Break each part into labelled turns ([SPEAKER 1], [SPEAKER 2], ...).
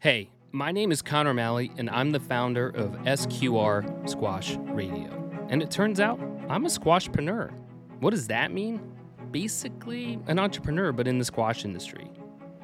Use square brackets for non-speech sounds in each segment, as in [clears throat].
[SPEAKER 1] Hey, my name is Conor O'Malley, and I'm the founder of SQR Squash Radio. And it turns out I'm a squashpreneur. What does that mean? Basically, an entrepreneur, but in the squash industry.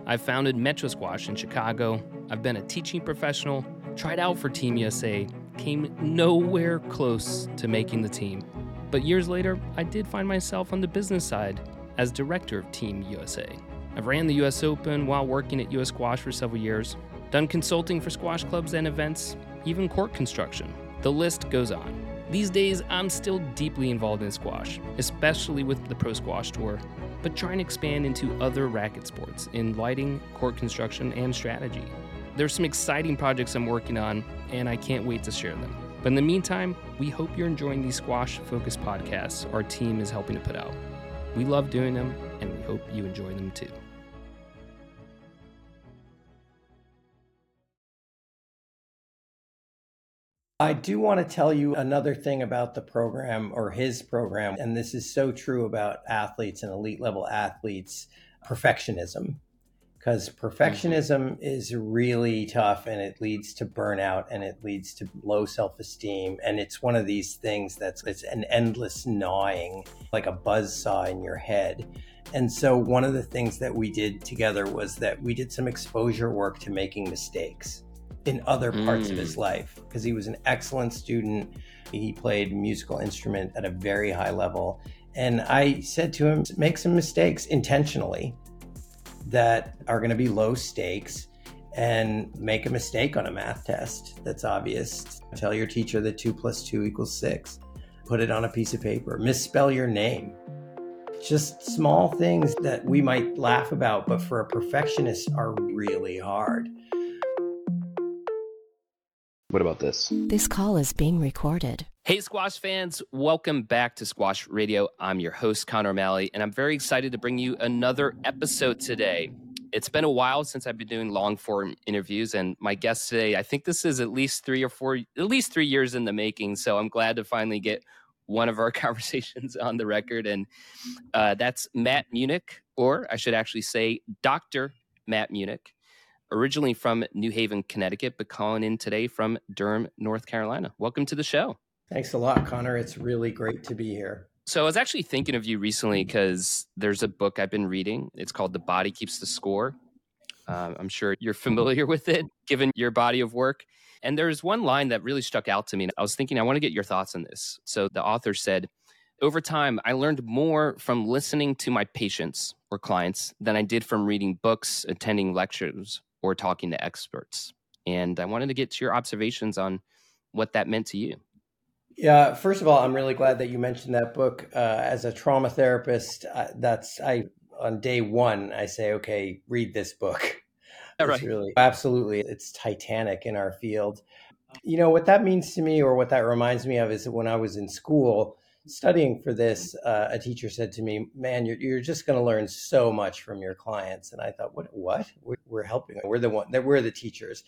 [SPEAKER 1] I've founded Metro Squash in Chicago. I've been a teaching professional, tried out for Team USA, came nowhere close to making the team. But years later, I did find myself on the business side as director of Team USA. I've ran the US Open while working at US Squash for several years, done consulting for squash clubs and events, even court construction. The list goes on. These days, I'm still deeply involved in squash, especially with the Pro Squash Tour, but trying to expand into other racket sports in lighting, court construction, and strategy. There's some exciting projects I'm working on, and I can't wait to share them. But in the meantime, we hope you're enjoying these squash focused podcasts our team is helping to put out. We love doing them, and we hope you enjoy them too.
[SPEAKER 2] I do want to tell you another thing about the program or his program, and this is so true about athletes and elite level athletes perfectionism. Because mm-hmm. perfectionism is really tough and it leads to burnout and it leads to low self esteem. And it's one of these things that's it's an endless gnawing, like a buzz saw in your head. And so, one of the things that we did together was that we did some exposure work to making mistakes in other parts mm. of his mm. life because he was an excellent student. He played musical instrument at a very high level. And I said to him, make some mistakes intentionally that are going to be low stakes and make a mistake on a math test that's obvious. Tell your teacher that two plus two equals six. Put it on a piece of paper. Misspell your name. Just small things that we might laugh about, but for a perfectionist are really hard.
[SPEAKER 3] What about this?
[SPEAKER 4] This call is being recorded.
[SPEAKER 1] Hey, squash fans, welcome back to Squash Radio. I'm your host, Conor O'Malley, and I'm very excited to bring you another episode today. It's been a while since I've been doing long form interviews, and my guest today, I think this is at least three or four, at least three years in the making. So I'm glad to finally get one of our [laughs] conversations on the record. And uh, that's Matt Munich, or I should actually say, Dr. Matt Munich originally from New Haven, Connecticut, but calling in today from Durham, North Carolina. Welcome to the show.
[SPEAKER 2] Thanks a lot, Conor. It's really great to be here.
[SPEAKER 1] So, I was actually thinking of you recently because there's a book I've been reading. It's called The Body Keeps the Score. Um, I'm sure you're familiar with it, given your body of work. And there's one line that really stuck out to me. I was thinking, I want to get your thoughts on this. So, the author said, over time, I learned more from listening to my patients or clients than I did from reading books, attending lectures, or talking to experts. And I wanted to get to your observations on what that meant to you.
[SPEAKER 2] Yeah, first of all, I'm really glad that you mentioned that book. Uh, as a trauma therapist, uh, that's I on day one I say, okay, read this book. [laughs]
[SPEAKER 1] All right.
[SPEAKER 2] Really, absolutely, it's titanic in our field. You know what that means to me, or what that reminds me of, is that when I was in school, studying for this, uh, a teacher said to me, "Man, you're, you're just going to learn so much from your clients." And I thought, "What? What? We're, we're helping. We're the one. We're the teachers."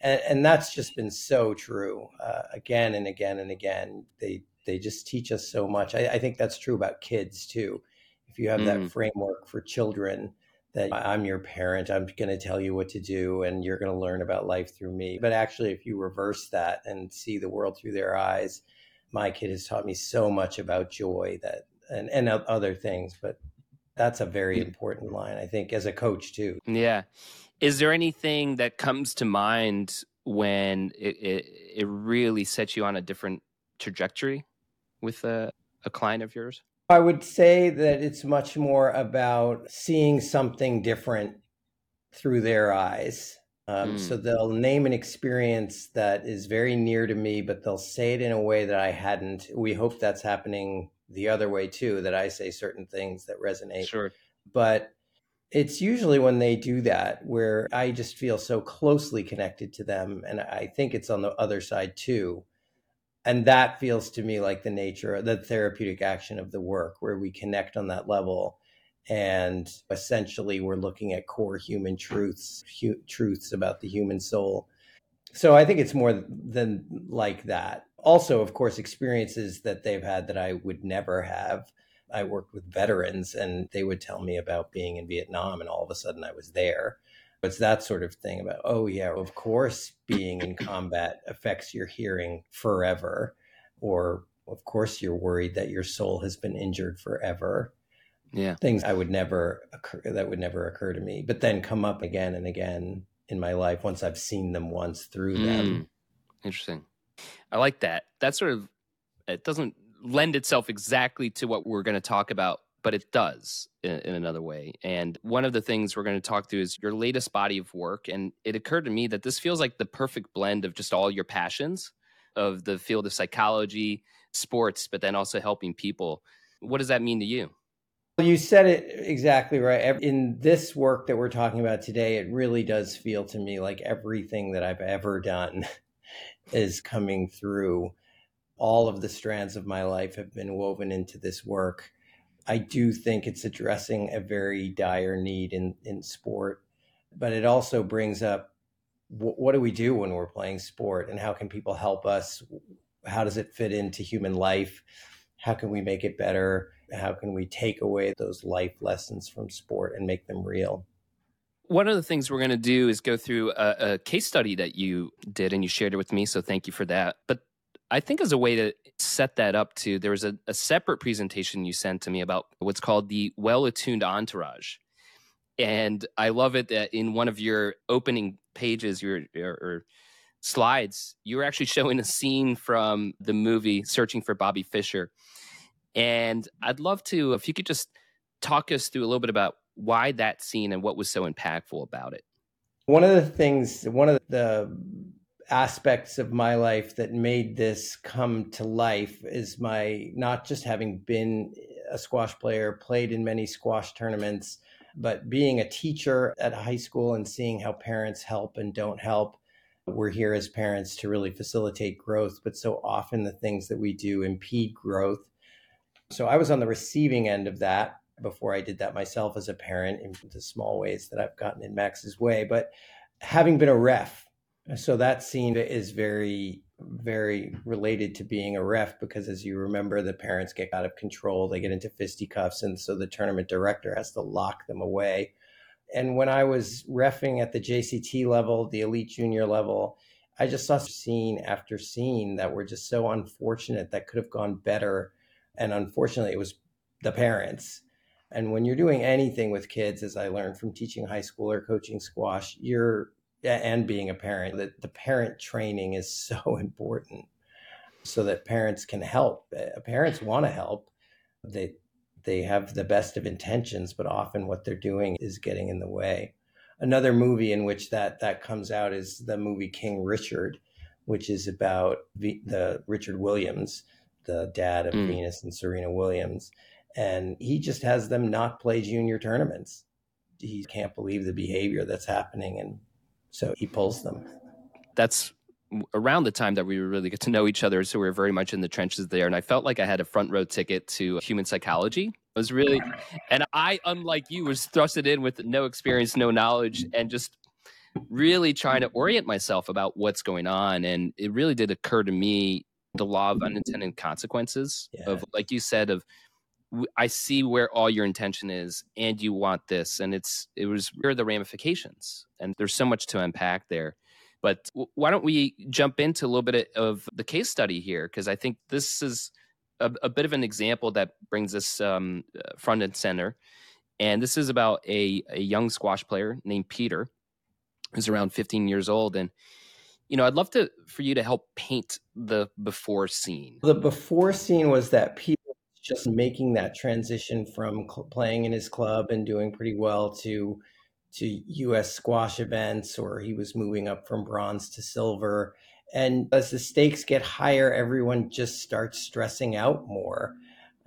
[SPEAKER 2] And, and that's just been so true uh, again and again and again. They they just teach us so much. I, I think that's true about kids too. If you have mm. that framework for children, that I'm your parent, I'm going to tell you what to do, and you're going to learn about life through me. But actually, if you reverse that and see the world through their eyes, my kid has taught me so much about joy that and and other things but that's a very important line i think as a coach too.
[SPEAKER 1] Yeah. Is there anything that comes to mind when it, it, it really sets you on a different trajectory with a, a client of yours?
[SPEAKER 2] I would say that it's much more about seeing something different through their eyes um, mm. So they'll name an experience that is very near to me, but they'll say it in a way that I hadn't. We hope that's happening the other way too, that I say certain things that resonate.
[SPEAKER 1] Sure.
[SPEAKER 2] But it's usually when they do that where I just feel so closely connected to them. And I think it's on the other side too. And that feels to me like the nature, of the therapeutic action of the work, where we connect on that level and essentially we're looking at core human truths hu- truths about the human soul so i think it's more than like that also of course experiences that they've had that i would never have i worked with veterans and they would tell me about being in vietnam and all of a sudden i was there It's that sort of thing about, oh, yeah, of course, being in combat affects your hearing forever. Or, of course, you're worried that your soul has been injured forever.
[SPEAKER 1] Yeah.
[SPEAKER 2] Things I would never occur, that would never occur to me, but then come up again and again in my life once I've seen them once through mm, them.
[SPEAKER 1] Interesting. I like that. That sort of, it doesn't lend itself exactly to what we're going to talk about but it does in, in, another way. And one of the things we're going to talk through is your latest body of work. And it occurred to me that this feels like the perfect blend of just all your passions of the field of psychology, sports, but then also helping people. What does that mean to you?
[SPEAKER 2] You said it exactly right. In this work that we're talking about today, it really does feel to me like everything that I've ever done [laughs] is coming through. All of the strands of my life have been woven into this work I do think it's addressing a very dire need in, in sport, but it also brings up w- what do we do when we're playing sport and how can people help us? How does it fit into human life? How can we make it better? How can we take away those life lessons from sport and make them real?
[SPEAKER 1] One of the things we're going to do is go through a, a case study that you did and you shared it with me. So thank you for that. But I think as a way to set that up too, there was a, a separate presentation you sent to me about what's called the well attuned entourage. And I love it that in one of your opening pages, your or slides, you were actually showing a scene from the movie Searching for Bobby Fischer. And I'd love to, if you could just talk us through a little bit about why that scene and what was so impactful about it.
[SPEAKER 2] One of the things, one of the aspects of my life that made this come to life is my not just having been a squash player, played in many squash tournaments, but being a teacher at high school and seeing how parents help and don't help. We're here as parents to really facilitate growth, but so often the things that we do impede growth. So I was on the receiving end of that before I did that myself as a parent in the small ways that I've gotten in Max's way. But having been a ref so that scene is very, very related to being a ref because, as you remember, the parents get out of control, they get into fisticuffs, and so the tournament director has to lock them away. And when I was refing at the JCT level, the elite junior level, I just saw scene after scene that were just so unfortunate that could have gone better. And unfortunately, it was the parents. And when you're doing anything with kids, as I learned from teaching high school or coaching squash, you're and being a parent that the parent training is [laughs] so important so that parents can help. Uh, parents want to help. They they have the best of intentions but often what they're doing is getting in the way. Another movie in which that that comes out is the movie king richard which is about the, the richard williams the dad of mm. venus and serena williams and he just has them not play junior tournaments he can't believe the behavior that's happening and so he pulls them.
[SPEAKER 1] That's around the time that we really get to know each other. So we are very much in the trenches there. And I felt like I had a front row ticket to human psychology. It was really, and I, unlike you, was thrusted in with no experience, no knowledge, and just really trying to orient myself about what's going on. And it really did occur to me the law of unintended consequences yeah. of, like you said, of I see where all your intention is, and you want this, and it's it was where are the ramifications, and there's so much to unpack there. But why don't we jump into a little bit of the case study here? Because I think this is a, a, bit of an example that brings us um, uh, front and center. And this is about a, a young squash player named Peter, who's around 15 years old, and you know, I'd love to for you to help paint the before scene.
[SPEAKER 2] The before scene was that Peter just making that transition from cl- playing in his club and doing pretty well to to US squash events or he was moving up from bronze to silver and as the stakes get higher everyone just starts stressing out more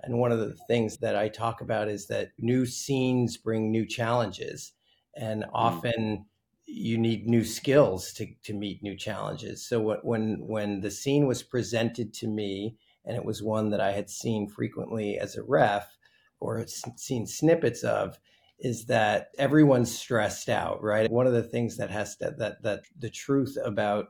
[SPEAKER 2] and one of the things that I talk about is that new scenes bring new challenges and mm. often. You need new skills to to meet new challenges so when when the scene was presented to me and it was one that I had seen frequently as a ref or seen snippets of is that everyone's stressed out, right? One of the things that has to, that that the truth about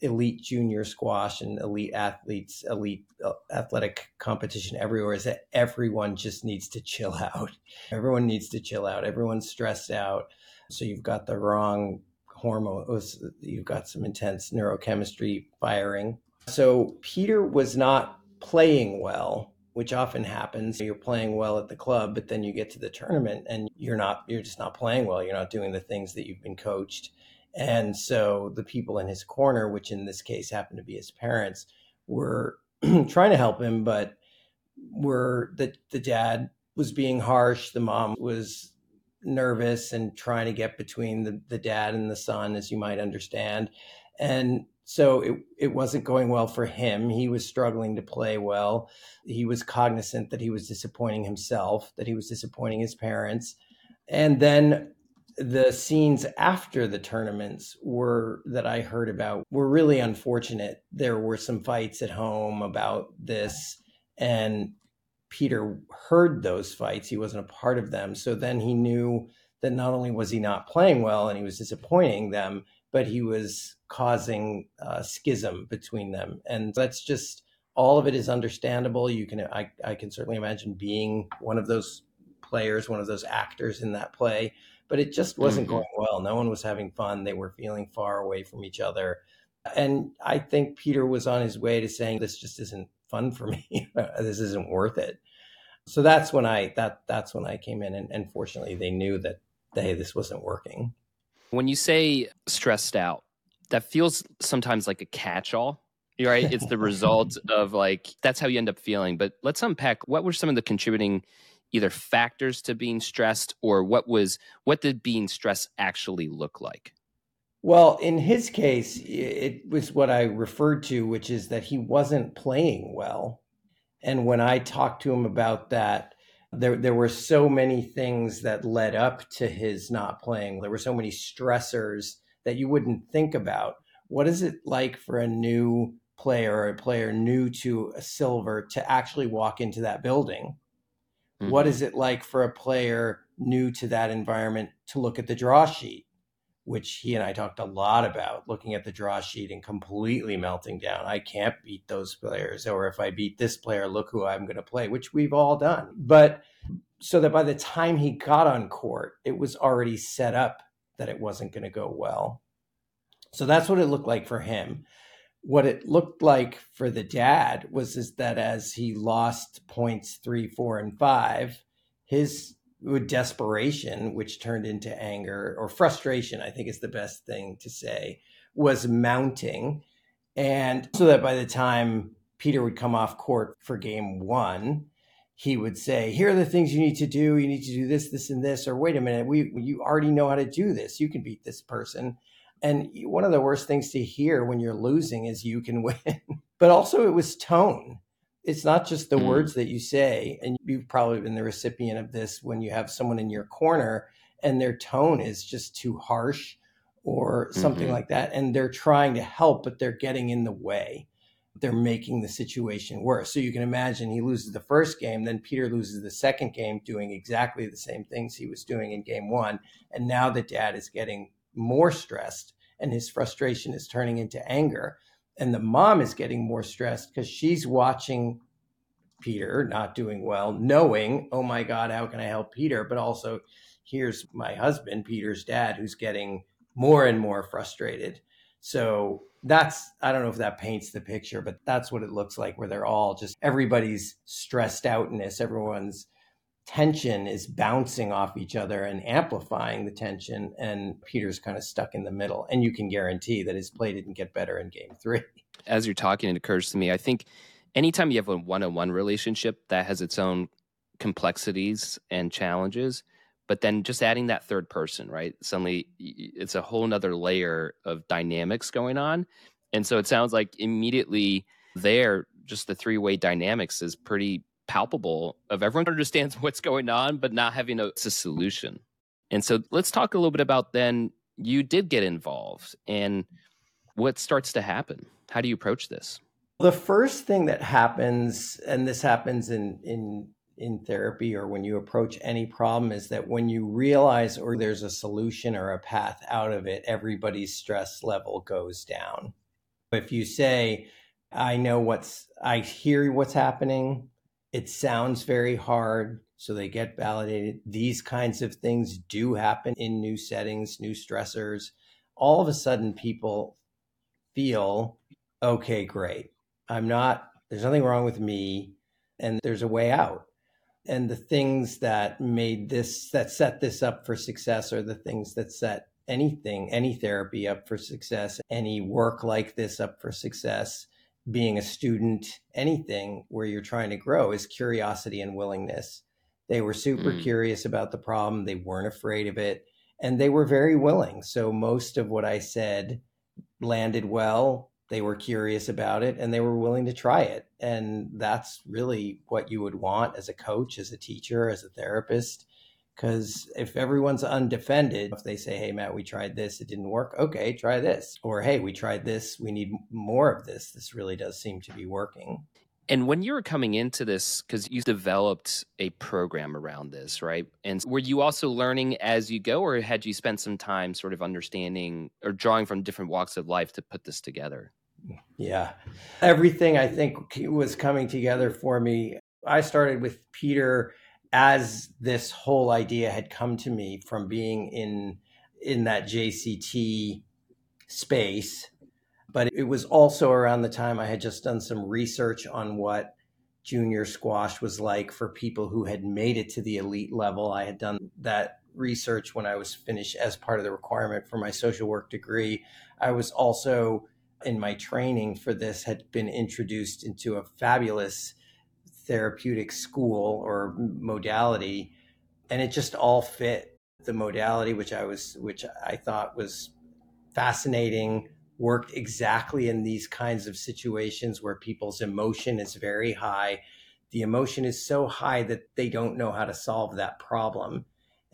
[SPEAKER 2] elite junior squash and elite athletes, elite uh, athletic competition everywhere is that everyone just needs to chill [laughs] out. Everyone needs to chill out. Everyone's stressed out. So you've got the wrong hormone, uh, you've got some intense neurochemistry firing. So Peter was not playing well which often happens. You're playing well at the club, but then you get to the tournament and you're not, you're just not playing well. You're not doing the things that you've been coached. And so the people in his corner, which in this case happened to be his parents, were [clears throat] trying to help him, but were that the dad was being harsh. The mom was nervous and trying to get between the, the dad and the son, as you might understand. And so it, it wasn't going well for him. He was struggling to play well. He was cognizant that he was disappointing himself, that he was disappointing his parents. And then the scenes after the tournaments were that I heard about were really unfortunate. There were some fights at home about this, and Peter heard those fights. He wasn't a part of them. So then he knew that not only was he not playing well and he was disappointing them, but he was causing a schism between them. And that's just all of it is understandable. You can I, I can certainly imagine being one of those players, one of those actors in that play, but it just wasn't mm-hmm. going well. No one was having fun. They were feeling far away from each other. And I think Peter was on his way to saying this just isn't fun for me. [laughs] Uh, this isn't worth it. So that's when I that that's when I came in and, and fortunately they knew that hey, this wasn't working.
[SPEAKER 5] When you say stressed out, that feels sometimes like a catch-all right it's the result [laughs] of like that's how you end up feeling but let's unpack what were some of the contributing either factors to being stressed or what was what did being stressed actually look like
[SPEAKER 2] well in his case it was what i referred to which is that he wasn't playing well and when i talked to him about that there there were so many things that led up to his not playing. There were so many stressors that you wouldn't think about. What is it like for a new player or a player new to a silver to actually walk into that building? Mm-hmm. What is it like for a player new to that environment to look at the draw sheet? Which he and I talked a lot about, looking at the draw sheet and completely melting down. I can't beat those players. Or if I beat this player, look who I'm going to play, which we've all done. But so that by the time he got on court, it was already set up that it wasn't going to go well. So that's what it looked like for him. What it looked like for the dad was is that as he lost points three, four, and five, his with desperation, which turned into anger or frustration, I think is the best thing to say, was mounting. And so that by the time Peter would come off court for game one, he would say, Here are the things you need to do. You need to do this, this, and this. Or wait a minute, we you already know how to do this. You can beat this person. And one of the worst things to hear when you're losing is you can [laughs] win. but also it was tone it's not just the mm. words that you say and you've probably been the recipient of this when you have someone in your corner and their tone is just too harsh or something mm-hmm. like that and they're trying to help but they're getting in the way they're making the situation worse so you can imagine he loses the first game then peter loses the second game doing exactly the same things he was doing in game one and now the dad is getting more stressed and his frustration is turning into anger and the mom is getting more stressed because she's watching Peter not doing well, knowing, oh my God, how can I help Peter? But also, here's my husband, Peter's dad, who's getting more and more frustrated. So that's, I don't know if that paints the picture, but that's what it looks like where they're all just everybody's stressed outness, everyone's tension is bouncing off each other and amplifying the tension. And Peter's kind of stuck in the middle. And you can guarantee that his play didn't get better in game three. [laughs]
[SPEAKER 5] As you're talking, it occurs to me, I think anytime you have a one on one relationship that has its own complexities and challenges, but then just adding that third person, right? Suddenly it's a whole nother layer of dynamics going on. And so it sounds like immediately there, just the three way dynamics is pretty palpable of everyone [laughs] understands what's going on, but not having a, a solution. And so let's talk a little bit about then you did get involved and what starts to happen. How do you approach this?
[SPEAKER 2] The first thing that happens, and this happens in in in therapy or when you approach any problem is that when you realize or there's a solution or a path out of it, everybody's stress level goes down. If you say, I know what's I hear what's happening, it sounds very hard. So they get validated. These kinds of things do happen in new settings, new stressors. All of a sudden, people feel okay, great. I'm not, there's nothing wrong with me, and there's a way out. And the things that made this, that set this up for success are the things that set anything, any therapy up for success, any work like this up for success, being a student, anything where you're trying to grow is curiosity and willingness. They were super mm. curious about the problem. They weren't afraid of it. And they were very willing. So most of what I said landed well. They were curious about it and they were willing to try it. And that's really what you would want as a coach, as a teacher, as a therapist. Because if everyone's undefended, if they say, hey, Matt, we tried this, it didn't work, okay, try this. Or hey, we tried this, we need more of this. This really does seem to be working.
[SPEAKER 5] And when you were coming into this, because you developed a program around this, right? And were you also learning as you go, or had you spent some time sort of understanding or drawing from different walks of life to put this together?
[SPEAKER 2] Yeah. Everything I think was coming together for me. I started with Peter as this whole idea had come to me from being in in that JCT space but it was also around the time I had just done some research on what junior squash was like for people who had made it to the elite level. I had done that research when I was finished as part of the requirement for my social work degree. I was also in my training for this had been introduced into a fabulous therapeutic school or modality and it just all fit the modality which I was which I thought was fascinating worked exactly in these kinds of situations where people's emotion is very high. The emotion is so high that they don't know how to solve that problem.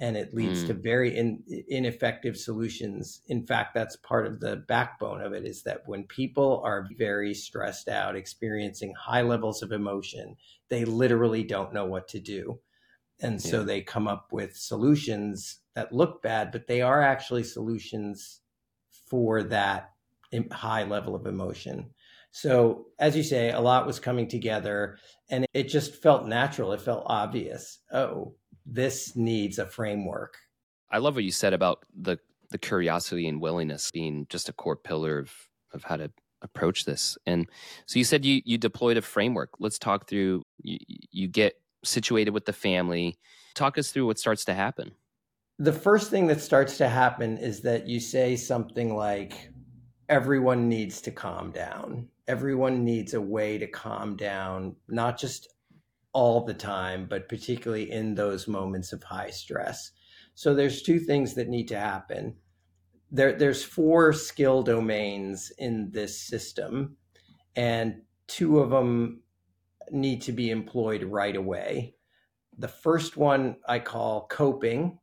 [SPEAKER 2] And it leads mm. to very in, ineffective solutions. In fact, that's part of the backbone of it is that when people are very stressed out, experiencing high levels of emotion, they literally don't know what to do. And so yeah. they come up with solutions that look bad, but they are actually solutions for that high level of emotion. So, as you say, a lot was coming together and it just felt natural. It felt obvious. Oh, this needs a framework.
[SPEAKER 5] I love what you said about the, the curiosity and willingness being just a core pillar of, of how to approach this. And so you said you, you deployed a framework. Let's talk through, you, you get situated with the family. Talk us through what starts to happen.
[SPEAKER 2] The first thing that starts to happen is that you say something like, everyone needs to calm down. Everyone needs a way to calm down, not just all the time, but particularly in those moments of high stress. So there's two things that need to happen. There, there's four skill domains in this system, and two of them need to be employed right away. The first one I call coping.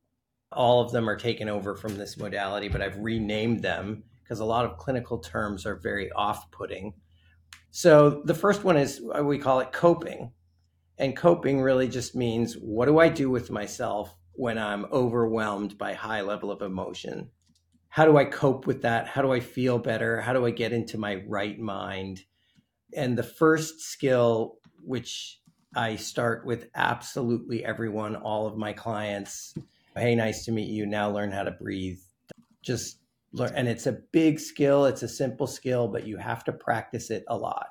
[SPEAKER 2] All of them are taken over from this modality, but I've renamed them because a lot of clinical terms are very off putting. So the first one is uh, we call it coping. And coping really just means what do I do with myself when I'm overwhelmed by high level of emotion? How do I cope with that? How do I feel better? How do I get into my right mind? And the first skill, which I start with absolutely everyone, all of my clients. Hey, nice to meet you. Now learn how to breathe. Just learn and it's a big skill it's a simple skill but you have to practice it a lot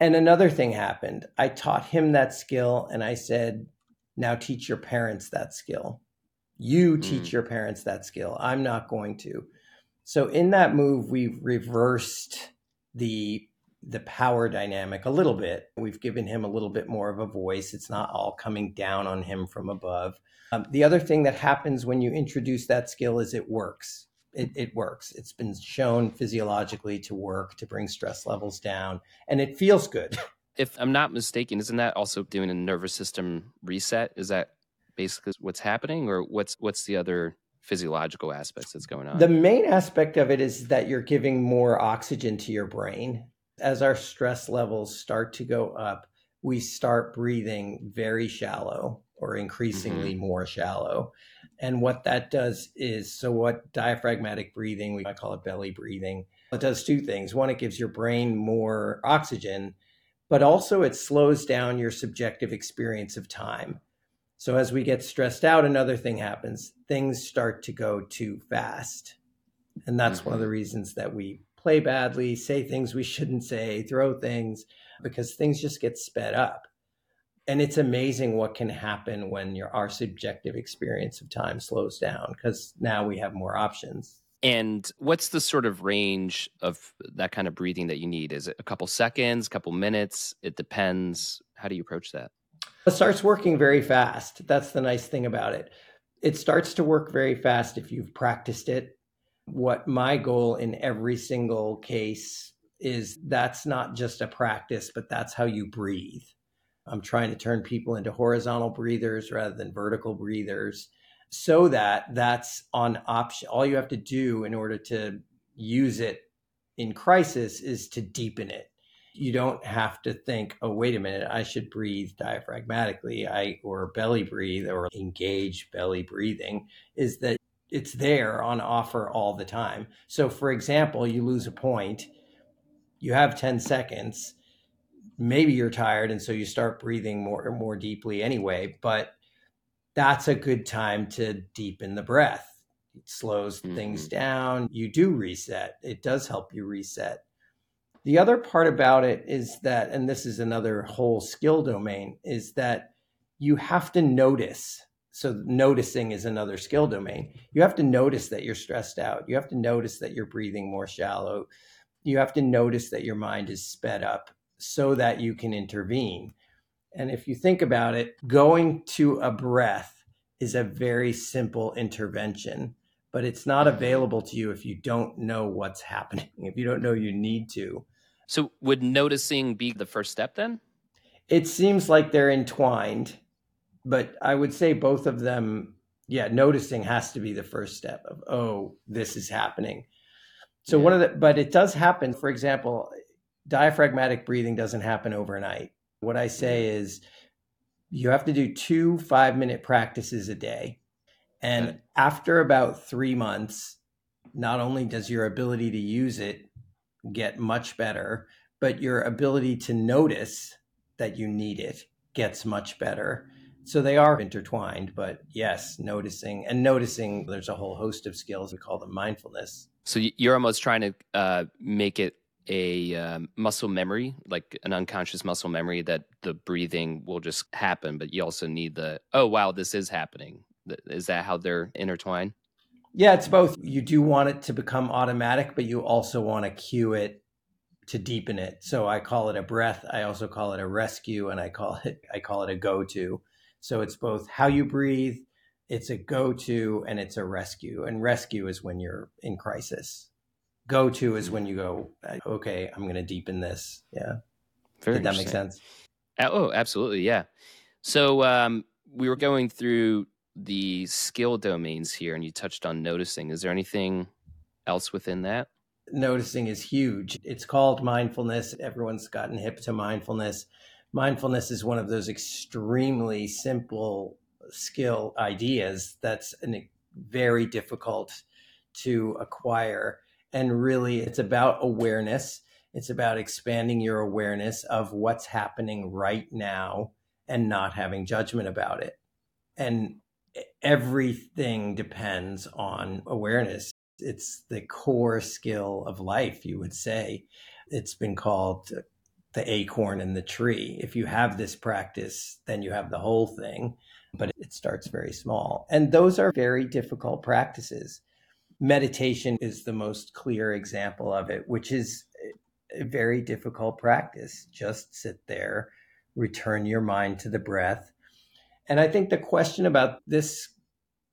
[SPEAKER 2] and another thing happened. I taught him that skill and i said now teach your parents that skill. You teach mm. your parents that skill. I'm not going to. So in that move we've reversed the the power dynamic a little bit. We've given him a little bit more of a voice. It's not all coming down on him from above. Um, the other thing that happens when you introduce that skill is it works it, it works. It's been shown physiologically to work to bring stress levels down, and it feels good. [laughs]
[SPEAKER 5] If I'm not mistaken, isn't that also doing a nervous system reset? Is that basically what's happening, or what's what's the other physiological aspects that's going on?
[SPEAKER 2] The main aspect of it is that you're giving more oxygen to your brain. As our stress levels start to go up, we start breathing very shallow or increasingly mm-hmm. more shallow. And what that does is so, what diaphragmatic breathing, we might call it belly breathing, it does two things. One, it gives your brain more oxygen, but also it slows down your subjective experience of time. So as we get stressed out, another thing happens. Things start to go too fast. And that's mm-hmm. one of the mm-hmm. reasons that we play badly, say things we shouldn't say, throw things, because things just get sped up. And it's amazing what can happen when your our subjective experience of time slows down because now we have more options.
[SPEAKER 1] And what's the sort of range of that kind of breathing that you need? Is it a couple seconds, a couple minutes? It depends. How do you approach that?
[SPEAKER 2] It starts working very fast. That's the nice thing about it. It starts to work very fast if you've practiced it. What my goal in every single case is that's not just a practice, but that's how you breathe. I'm trying to turn people into horizontal breathers rather than vertical breathers so that that's on option. All you have to do in order to use it in crisis is to deepen it you don't have to think, oh, wait a minute, I should breathe diaphragmatically, I or belly breathe or engage belly breathing, is that it's there on offer all the time. So for example, you lose a point, you have 10 seconds, maybe you're tired, and so you start breathing more more deeply anyway, but that's a good time to deepen the breath. It slows mm-hmm. things down. You do reset. It does help you reset the other part about it is that, and this is another whole skill domain, is that you have to notice. So, noticing is another skill domain. You have to notice that you're stressed out. You have to notice that you're breathing more shallow. You have to notice that your mind is sped up so that you can intervene. And if you think about it, going to a breath is a very simple intervention but it's not available to you if you don't know what's [laughs] happening, if you don't know you need to.
[SPEAKER 1] So, would noticing be the first step then?
[SPEAKER 2] It seems like they're entwined, but I would say both of them, yeah, noticing has to be the first step of, oh, this is happening. So, yeah. one of the, but it does happen. For example, diaphragmatic breathing doesn't happen overnight. What I say is, you have to do two five minute practices a day and okay. after about three months, not only does your ability to use it get much better, but your ability to notice that you need it gets much better. So they are intertwined, but yes, noticing and noticing, there's a whole host of skills. We call them mindfulness.
[SPEAKER 1] So you're almost trying to uh, make it a um, muscle memory, like an unconscious muscle memory that the breathing will just happen, but you also need the, oh, wow, this is happening. Is that how they're intertwined?
[SPEAKER 2] Yeah, it's both. You do want it to become automatic, but you also want to cue it to deepen it. So I call it a breath. I also call it a rescue, and I call it I call it a go to. So it's both how you breathe, it's a go to, and it's a rescue. And rescue is when you're in crisis. Go to is when you go, okay, I'm going to deepen this. Yeah. Very Did that make sense?
[SPEAKER 1] Oh, absolutely. Yeah. So um, we were going through the skill domains here, and you touched on noticing. Is there anything else within that?
[SPEAKER 2] Noticing is huge. It's called mindfulness. Everyone's gotten hip to mindfulness. Mindfulness is one of those extremely simple skill ideas that's an, very difficult to acquire. And really, it's about awareness. It's about expanding your awareness of what's happening right now and not having judgment about it. And everything depends on awareness. It's the core skill of life, you would say. It's been called the acorn and the tree. If you have this practice, then you have the whole thing, but it starts very small. And those are very difficult practices. Meditation is the most clear example of it, which is a very difficult practice. Just sit there, return your mind to the breath, and I think the question about this,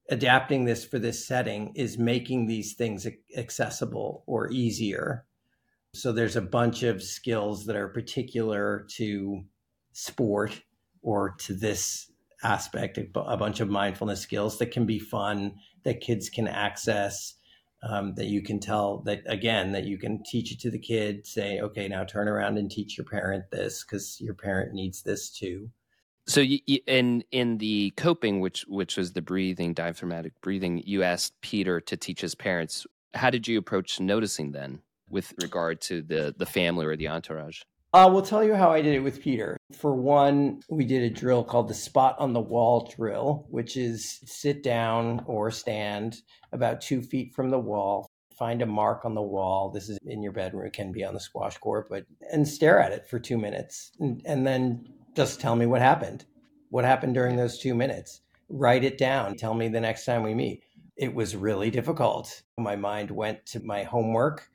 [SPEAKER 2] adapting this for this setting, is making these things accessible or easier. So there's a bunch of skills that are particular to sport or to this aspect, a bunch of mindfulness skills that can be fun, that kids can access. Um, that you can tell that again that you can teach it to the kid say okay now turn around and teach your parent this because your parent needs this too
[SPEAKER 1] so you, you, in in the coping, which which was the breathing, diaphragmatic breathing, you asked Peter to teach his parents. How did you approach noticing then, with regard to the the family or the entourage?
[SPEAKER 2] Uh, I will tell you how I did it with Peter. For one, we did a drill called the spot on the wall drill, which is sit down or stand about two feet from the wall, find a mark on the wall. This is in your bedroom, it can be on the squash court, but and stare at it for two minutes and, and then just tell me what happened. What happened during those two minutes? Write it down. Tell me the next time we meet. It was really difficult. My mind went to my homework.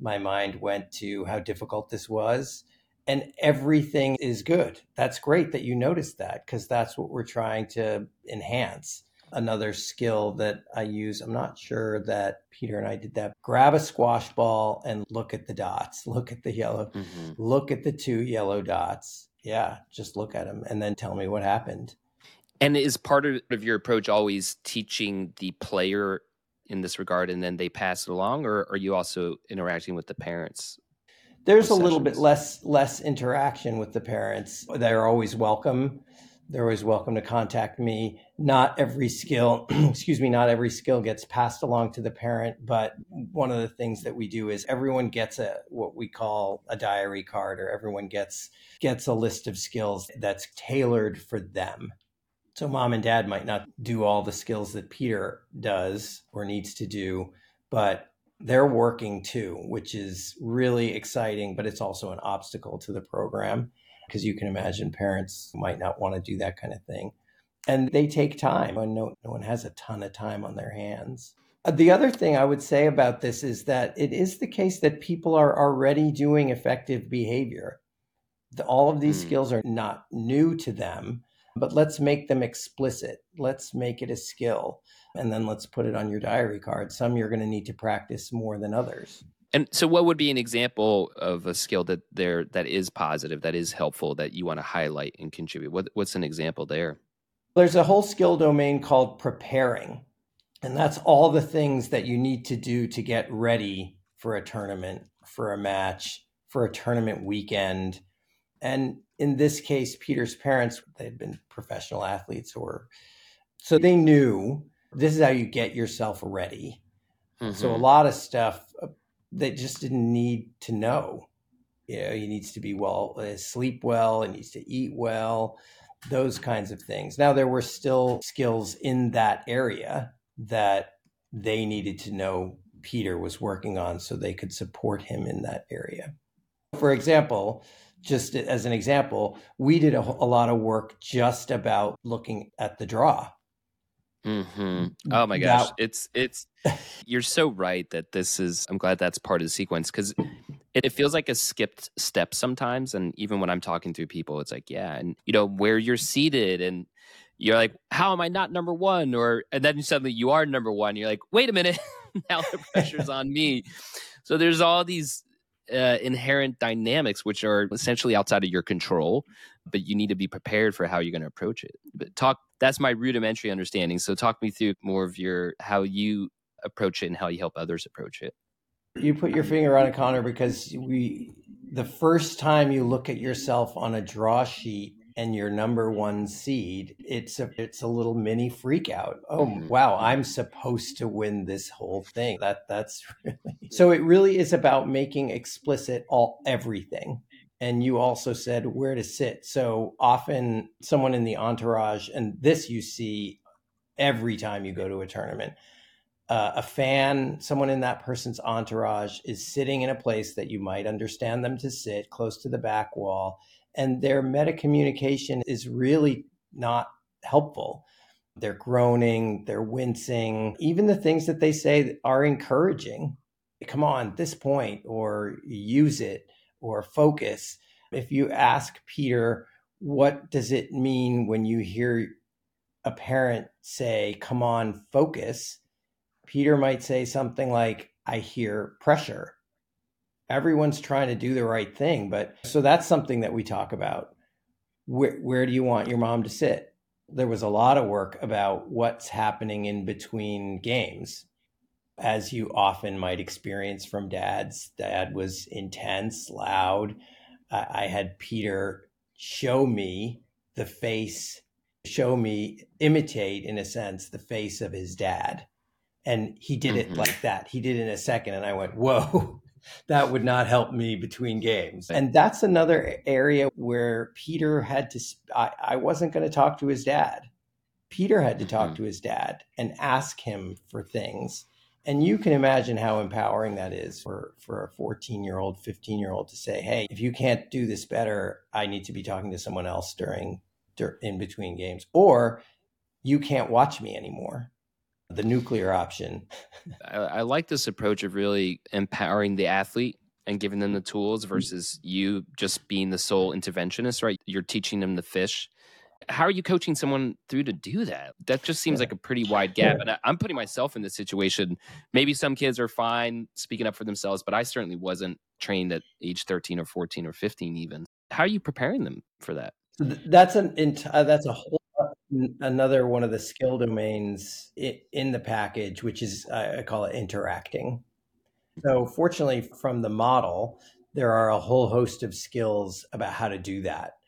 [SPEAKER 2] My mind went to how difficult this was. And everything is good. That's great that you noticed that because that's what we're trying to enhance another skill that I use. I'm not sure that Peter and I did that. Grab a squash ball and look at the dots. [laughs] Look at the yellow. Mm-hmm. Look at the two yellow dots. Yeah, just look at them and then tell me what happened.
[SPEAKER 1] And is part of your approach always teaching the player in this regard and then they pass it along or are you also interacting with the parents?
[SPEAKER 2] There's a little bit less less interaction with the parents. They're always welcome they're always welcome to contact me. Not every skill, [clears throat] excuse me, not every skill gets passed along to the parent, but one of the things that we do is everyone gets a what we call a diary card or everyone gets gets a list of skills that's tailored for them. So mom and dad might not do all the skills that Peter does or needs to do, but they're working too, which is really exciting, but it's also an obstacle to the program because you can imagine parents might not want to do that kind of thing. And they take time, and no, no one has a ton of time on their hands. Uh, the other thing I would say about this is that it is the case that people are already doing effective behavior. The, all of these mm. skills are not new to them, but let's make them explicit. Let's make it a skill. And then let's put it on your diary card. Some you're going to need to practice more than others.
[SPEAKER 1] And so, what would be an example of a skill that there that is positive, that is helpful, that you want to highlight and contribute? What, what's an example there?
[SPEAKER 2] There's a whole skill domain called preparing, and that's all the things that you need to do to get ready for a tournament, for a match, for a tournament weekend. And in this case, Peter's parents they had been professional athletes, or so they knew this is how you get yourself ready. Mm-hmm. So a mm-hmm. lot of stuff that just didn't need to know. You know, he needs to be well, uh, sleep well, he needs to eat well, those kinds of things. Now, there were still skills in that area that they needed to know Peter was working on so they could support him in that area. For example, just as an example, we did a, a lot of work just about looking at the draw
[SPEAKER 1] Mm-hmm. Oh my gosh, that, it's it's. [laughs] You're so right that this is. I'm glad that's part of the sequence because it, it, feels like a skipped step sometimes. And even when I'm talking to people, it's like, yeah, and you know where you're seated, and you're like, how am I not number one? Or and then suddenly you are number one. You're like, wait a minute, [laughs] now the pressure's [laughs] on me. So there's all these uh, inherent dynamics which are essentially outside of your control but you need to be prepared for how you're going to approach it. But talk that's my rudimentary understanding so talk me through more of your how you approach it and how you help others approach it.
[SPEAKER 2] You put your finger on it conor because we the first time you look at yourself on a draw sheet and your number one seed, it's a it's a little mini freak out. Oh mm-hmm. wow, I'm supposed to win this whole thing. That that's [laughs] really so. It really is about making explicit all everything. And you also said where to sit. So often, someone in the entourage, and this you see every time you go to a tournament. Uh, a fan, someone in that person's entourage is sitting in a place that you might understand them to sit close to the back wall and their meta communication is really not helpful. They're groaning, they're wincing, even the things that they say are encouraging. Come on, this point, or use it, or focus. If you ask Peter, what does it mean when you hear a parent say, come on, focus? Peter might say something like, I hear pressure everyone's trying to do the right thing. But so that's something that we talk about. Where, where do you want your mom to sit? There was a lot of work about what's happening in between games, as you often might experience from dads. Dad was intense, loud. I had Peter show me the face, show me, imitate in a sense, the face of his dad. And he did it mm-hmm. like that. He did it in a second. And I went, whoa [laughs] that would not help me between games. And that's another area where Peter had to, I, I wasn't going to talk to his dad. Peter had to talk mm-hmm. to his dad and ask him for things. And you can imagine how empowering that is for, for a 14 year old, 15 year old to say, Hey, if you can't do this better, I need to be talking to someone else during, in between games, or you can't watch me anymore the nuclear option.
[SPEAKER 1] I, I, like this approach of really empowering the athlete and giving them the tools mm. versus you just being the sole interventionist, right? You're teaching them to fish. How are you coaching someone through to do that? That just seems like a pretty wide gap. And I, I'm putting myself in this situation. Maybe some kids are fine speaking up for themselves, but I certainly wasn't trained at age 13 or 14 or 15 even. How are you preparing them for that?
[SPEAKER 2] That's an uh, that's a whole another one of the skill domains in the package, which is I call it interacting. So, fortunately, from the model, there are a whole host of skills about how to do that.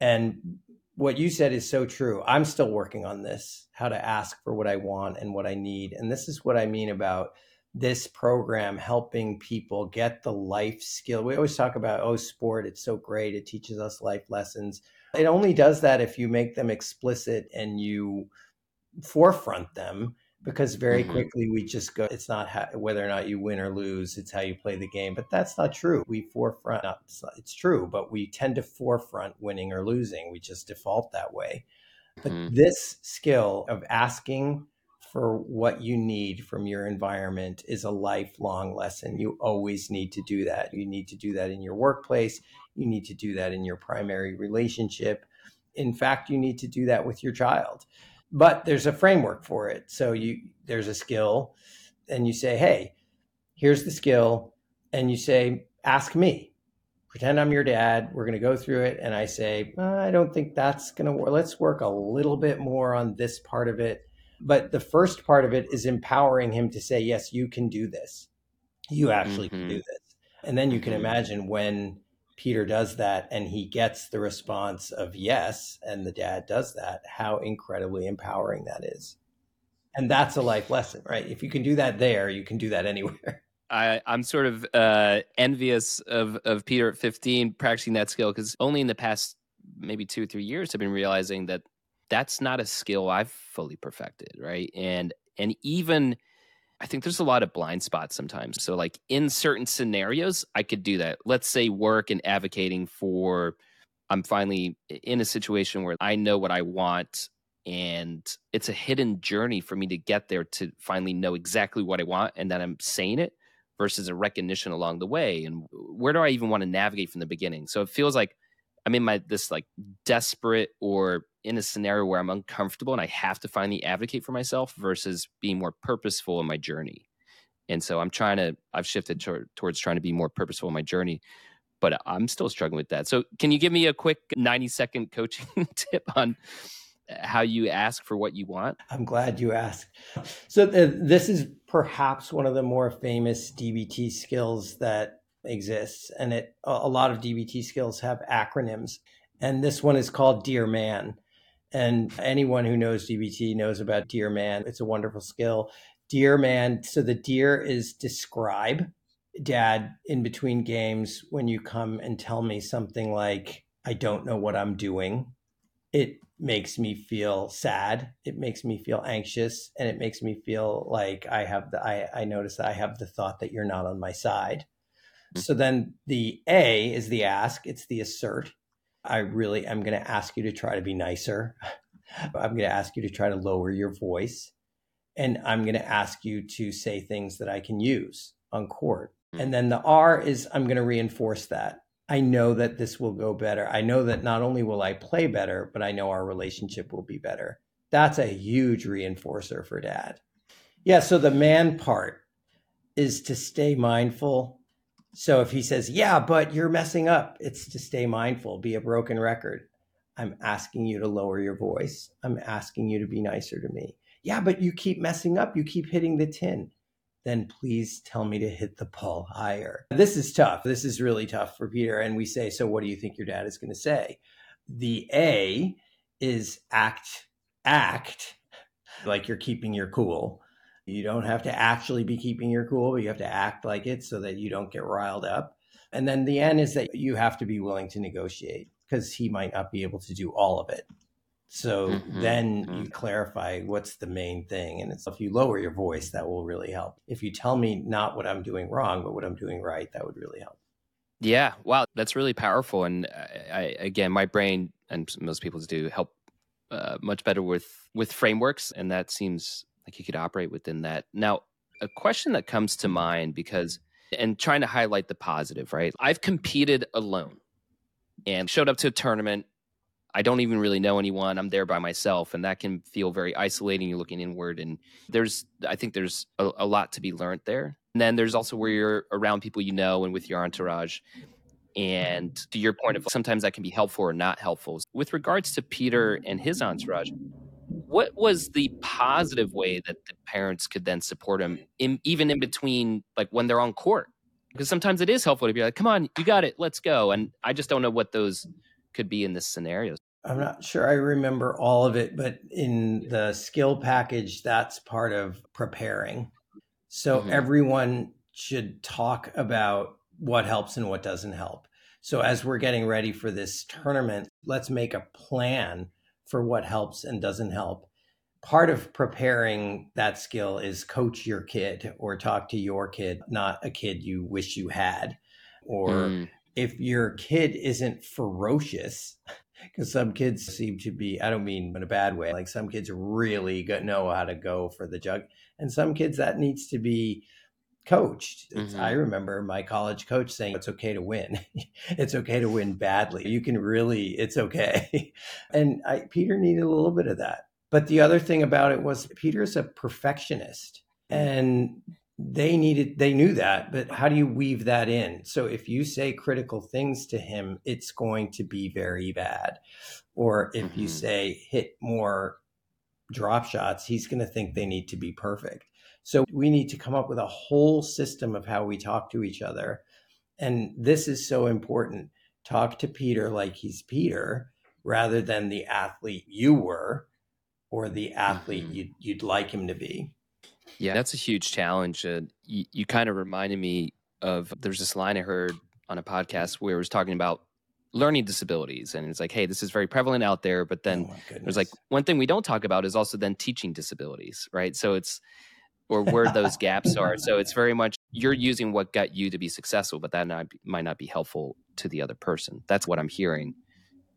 [SPEAKER 2] And what you said is so true. I'm still working on this how to ask for what I want and what I need. And this is what I mean about this program helping people get the life skill. We always talk about, oh, sport, it's so great. It teaches us life lessons. It only does that if you make them explicit and you forefront them because very mm-hmm. quickly we just go it's not how, whether or not you win or lose it's how you play the game but that's not true we forefront not, it's, not, it's true but we tend to forefront winning or losing we just default that way but mm-hmm. this skill of asking for what you need from your environment is a lifelong lesson. You always need to do that. You need to do that in your workplace. You need to do that in your primary relationship. In fact, you need to do that with your child. But there's a framework for it. So you there's a skill and you say, "Hey, here's the skill." And you say, "Ask me." Pretend I'm your dad. We're going to go through it and I say, "I don't think that's going to work. Let's work a little bit more on this part of it." But the first part of it is empowering him to say, yes, you can do this. You actually mm-hmm. can do this. And then you can mm-hmm. imagine when Peter does that and he gets the response of yes, and the dad does that, how incredibly empowering that is. And that's a life lesson, right? If you can do that there, you can do that anywhere. [laughs]
[SPEAKER 1] I, I'm sort of uh, envious of, of Peter at 15 practicing that skill because only in the past maybe two or three years have been realizing that that's not a skill I've fully perfected, right? And and even I think there's a lot of blind spots sometimes. So like in certain scenarios, I could do that. Let's say work and advocating for I'm finally in a situation where I know what I want and it's a hidden journey for me to get there to finally know exactly what I want and that I'm saying it versus a recognition along the way and where do I even want to navigate from the beginning. So it feels like I'm in my this like desperate or in a scenario where I'm uncomfortable and I have to finally advocate for myself versus being more purposeful in my journey. And so I'm trying to I've shifted towards trying to be more purposeful in my journey, but I'm still struggling with that. So can you give me a quick 90 second coaching [laughs] tip on how you ask for what you want?
[SPEAKER 2] I'm glad you asked. So th- this is perhaps one of the more famous DBT skills that exists, and it a lot of DBT skills have acronyms, and this one is called Dear Man. And anyone who knows DBT knows about Dear Man. It's a wonderful skill. Dear Man. So the dear is describe. Dad, in between games, when you come and tell me something like, I don't know what I'm doing, it makes me feel sad. It makes me feel anxious. And it makes me feel like I have the, I, I notice that I have the thought that you're not on my side. Mm-hmm. So then the A is the ask, it's the assert. I really am going to ask you to try to be nicer. [laughs] I'm going to ask you to try to lower your voice. And I'm going to ask you to say things that I can use on court. Mm-hmm. And then the R is I'm going to reinforce that. I know that this will go better. I know that not only will I play better, but I know our relationship will be better. That's a huge reinforcer for dad. Yeah. So the man part is to stay mindful so if he says, Yeah, but you're messing up, it's to stay mindful, be a broken record. I'm asking you to lower your voice. I'm asking you to be nicer to me. Yeah, but you keep messing up. You keep hitting the tin. Then please tell me to hit the ball higher. This is tough. This is really tough for Peter. And we say, So what do you think your dad is going to say? The A is act, act like you're keeping your cool You don't have to actually be keeping your cool, but you have to act like it so that you don't get riled up. And then the end is that you have to be willing to negotiate because he might not be able to do all of it. So mm-hmm. then mm-hmm. you clarify what's the main thing. And it's if you lower your voice, that will really help. If you tell me not what I'm doing wrong, but what I'm doing right, that would really help.
[SPEAKER 1] Yeah. Wow. That's really powerful. And I, I again, my brain and most people's do help uh, much better with, with frameworks. And that seems like you could operate within that. Now, a question that comes to mind because, and trying to highlight the positive, right? I've competed alone and showed up to a tournament I don't even really know anyone. I'm there by myself, and that can feel very isolating. You're looking inward, and there's, I think there's a, a, lot to be learned there. And then there's also where you're around people you know and with your entourage. And to your point of sometimes that can be helpful or not helpful. With regards to Peter and his entourage, what was the positive way that the parents could then support him, in, even in between, like when they're on court? Because sometimes it is helpful to be like, "Come on, you got it, let's go." And I just don't know what those could be in this scenario.
[SPEAKER 2] I'm not sure I remember all of it, but in the skill package, that's part of preparing. So mm-hmm. everyone should talk about what helps and what doesn't help. So as we're getting ready for this tournament, let's make a plan for what helps and doesn't help. Part of preparing that skill is coach your kid or talk to your kid, not a kid you wish you had. Or mm. if your kid isn't ferocious, [laughs] because some kids seem to be i don't mean in a bad way like some kids really know how to go for the jug and some kids that needs to be coached. Mm-hmm. i remember my college coach saying it's okay to win. [laughs] It's okay to win badly. You can really it's okay. [laughs] And I, peter needed a little bit of that. But the other thing about it was peter's a perfectionist and they needed they knew that but how do you weave that in? So if you say critical things to him it's going to be very bad. Or if mm-hmm. you say hit more drop shots he's going to think they need to be perfect so we need to come up with a whole system of how we talk to each other. And this is so important. Talk to peter like he's peter rather than the athlete you were or the athlete mm-hmm. you'd, you'd like him to be.
[SPEAKER 1] Yeah, that's a huge challenge. Uh, you, you kind of reminded me of there's this line I heard on a podcast where it was talking about learning disabilities and it's like hey this is very prevalent out there but then oh there's like one thing we don't talk about is also then teaching disabilities right? So it's or where [laughs] those gaps are. So it's very much you're using what got you to be successful but that not, might not be helpful to the other person. That's what i'm hearing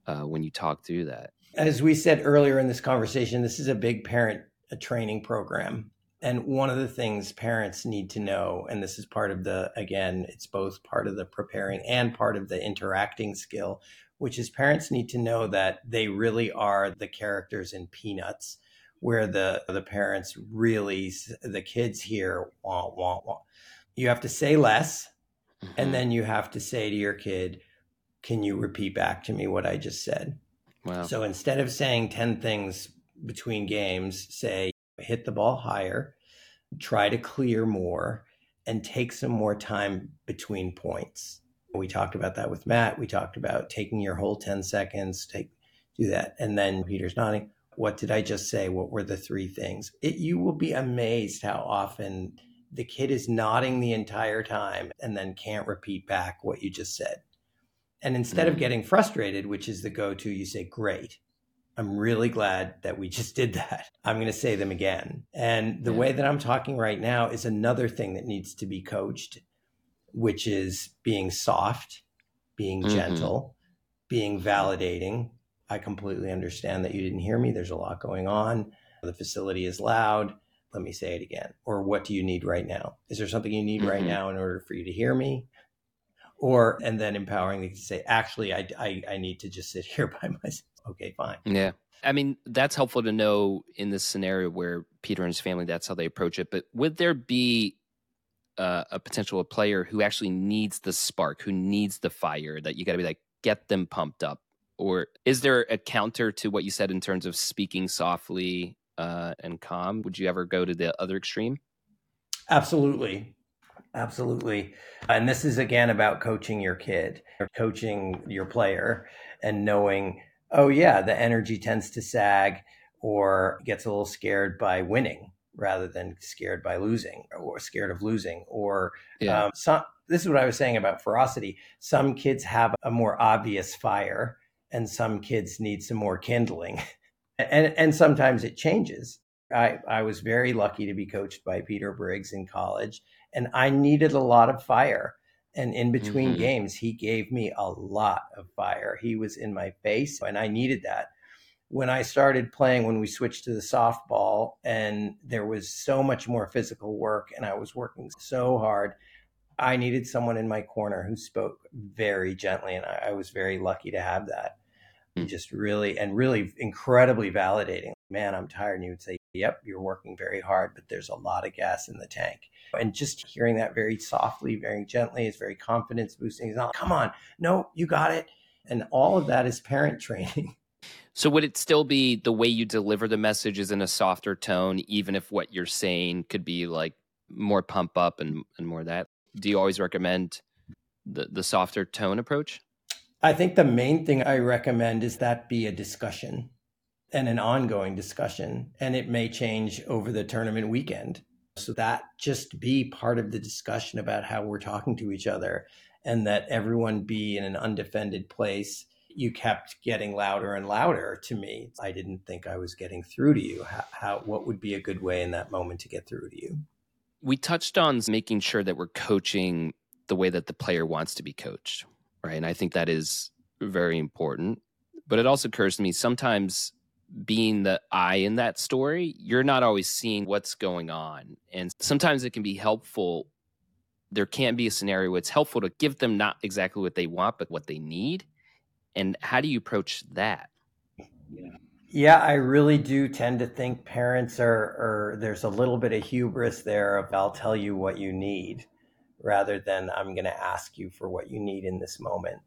[SPEAKER 1] uh, when you talk through that.
[SPEAKER 2] As we said earlier in this conversation this is a big parent a training program. And one of the things parents need to know and this is part of the again it's both part of the preparing and part of the interacting skill which is parents need to know that they really are the characters in peanuts where the the parents really the kids here want want want you have to say less mm-hmm. and then you have to say to your kid can you repeat back to me what i just said wow. so instead of saying 10 things between games say hit the ball higher, try to clear more, and take some more time between points. We talked about that with Matt. We talked about taking your whole 10 seconds, take do that. And then Peter's nodding. What did I just say? What were the three things? It, you will be amazed how often the kid is nodding the entire time and then can't repeat back what you just said. And instead mm-hmm. of getting frustrated, which is the go to, you say, Great. I'm really glad that we [laughs] just did that. I'm going to say them again. And the yeah. way that I'm talking right now is another thing that needs to be coached, which is being soft, being mm-hmm. gentle, being validating. I completely understand that you didn't hear me. There's a lot going on. The facility is loud. Let me say it again. Or what do you need right now? Is there something you need mm-hmm. right now in order for you to hear me? Or, and then empowering to say, actually, I, I, I need to just sit [laughs] here by myself okay, fine.
[SPEAKER 1] Yeah. I mean, that's helpful to know in this scenario where Peter and his family, that's how they approach it. But would there be uh, a potential player who actually needs the spark, who needs the fire that you got to be like, get them pumped up? Or is there a counter to what you said in terms of speaking softly uh, and calm? Would you ever go to the other extreme?
[SPEAKER 2] Absolutely. Absolutely. And this is again about coaching your kid or coaching your player and knowing oh yeah, the energy tends to sag or gets a little scared by winning. rather than scared by losing or scared of losing or
[SPEAKER 1] Yeah.
[SPEAKER 2] um, some, this is what i was saying about ferocity some kids have a more obvious fire and some kids need some more kindling. [laughs] And and sometimes it changes. I i was very lucky to be coached by peter briggs in college and i needed a lot of fire. And in between
[SPEAKER 1] Mhm.
[SPEAKER 2] games he gave me a lot of fire. He was in my face and i needed that. When I started playing, when we switched to the softball, and there was so much more physical work, and I was working so hard, I needed someone in my corner who spoke very gently, and I, I was very lucky to have that.
[SPEAKER 1] Mm.
[SPEAKER 2] Just really, and really incredibly validating. Man, I'm tired. And you would say, Yep, you're working very hard, but there's a lot of gas in the tank. And just hearing that very softly, very gently is very confidence boosting. It's not, come on, no, you got it. And all of that is parent [laughs] training.
[SPEAKER 1] So would it still be the way you deliver the message is in a softer tone, even if what you're saying could be like more pump up and, and more that? Do you always recommend the, the softer tone approach?
[SPEAKER 2] I think the main thing I recommend is that be a discussion and an ongoing discussion, and it may change over the tournament weekend. So that just be part of the discussion about how we're talking to each other and that everyone be in an undefended place. You kept getting louder and louder to me. I didn't think I was getting through to you. How, how what would be a good way in that moment to get through to you?
[SPEAKER 1] We touched on making sure that we're coaching the way that the player wants to be coached, right? And I think that is very important. But it also occurs to me sometimes being the eye in that story, you're not always seeing what's going on. And sometimes it can be helpful. There can be a scenario where it's helpful to give them not exactly what they want, but what they need. And how do you approach that?
[SPEAKER 2] Yeah, I really do tend to think parents are, are there's a little bit of hubris there of I'll tell you what you need rather than I'm going to ask you for what you need in this moment.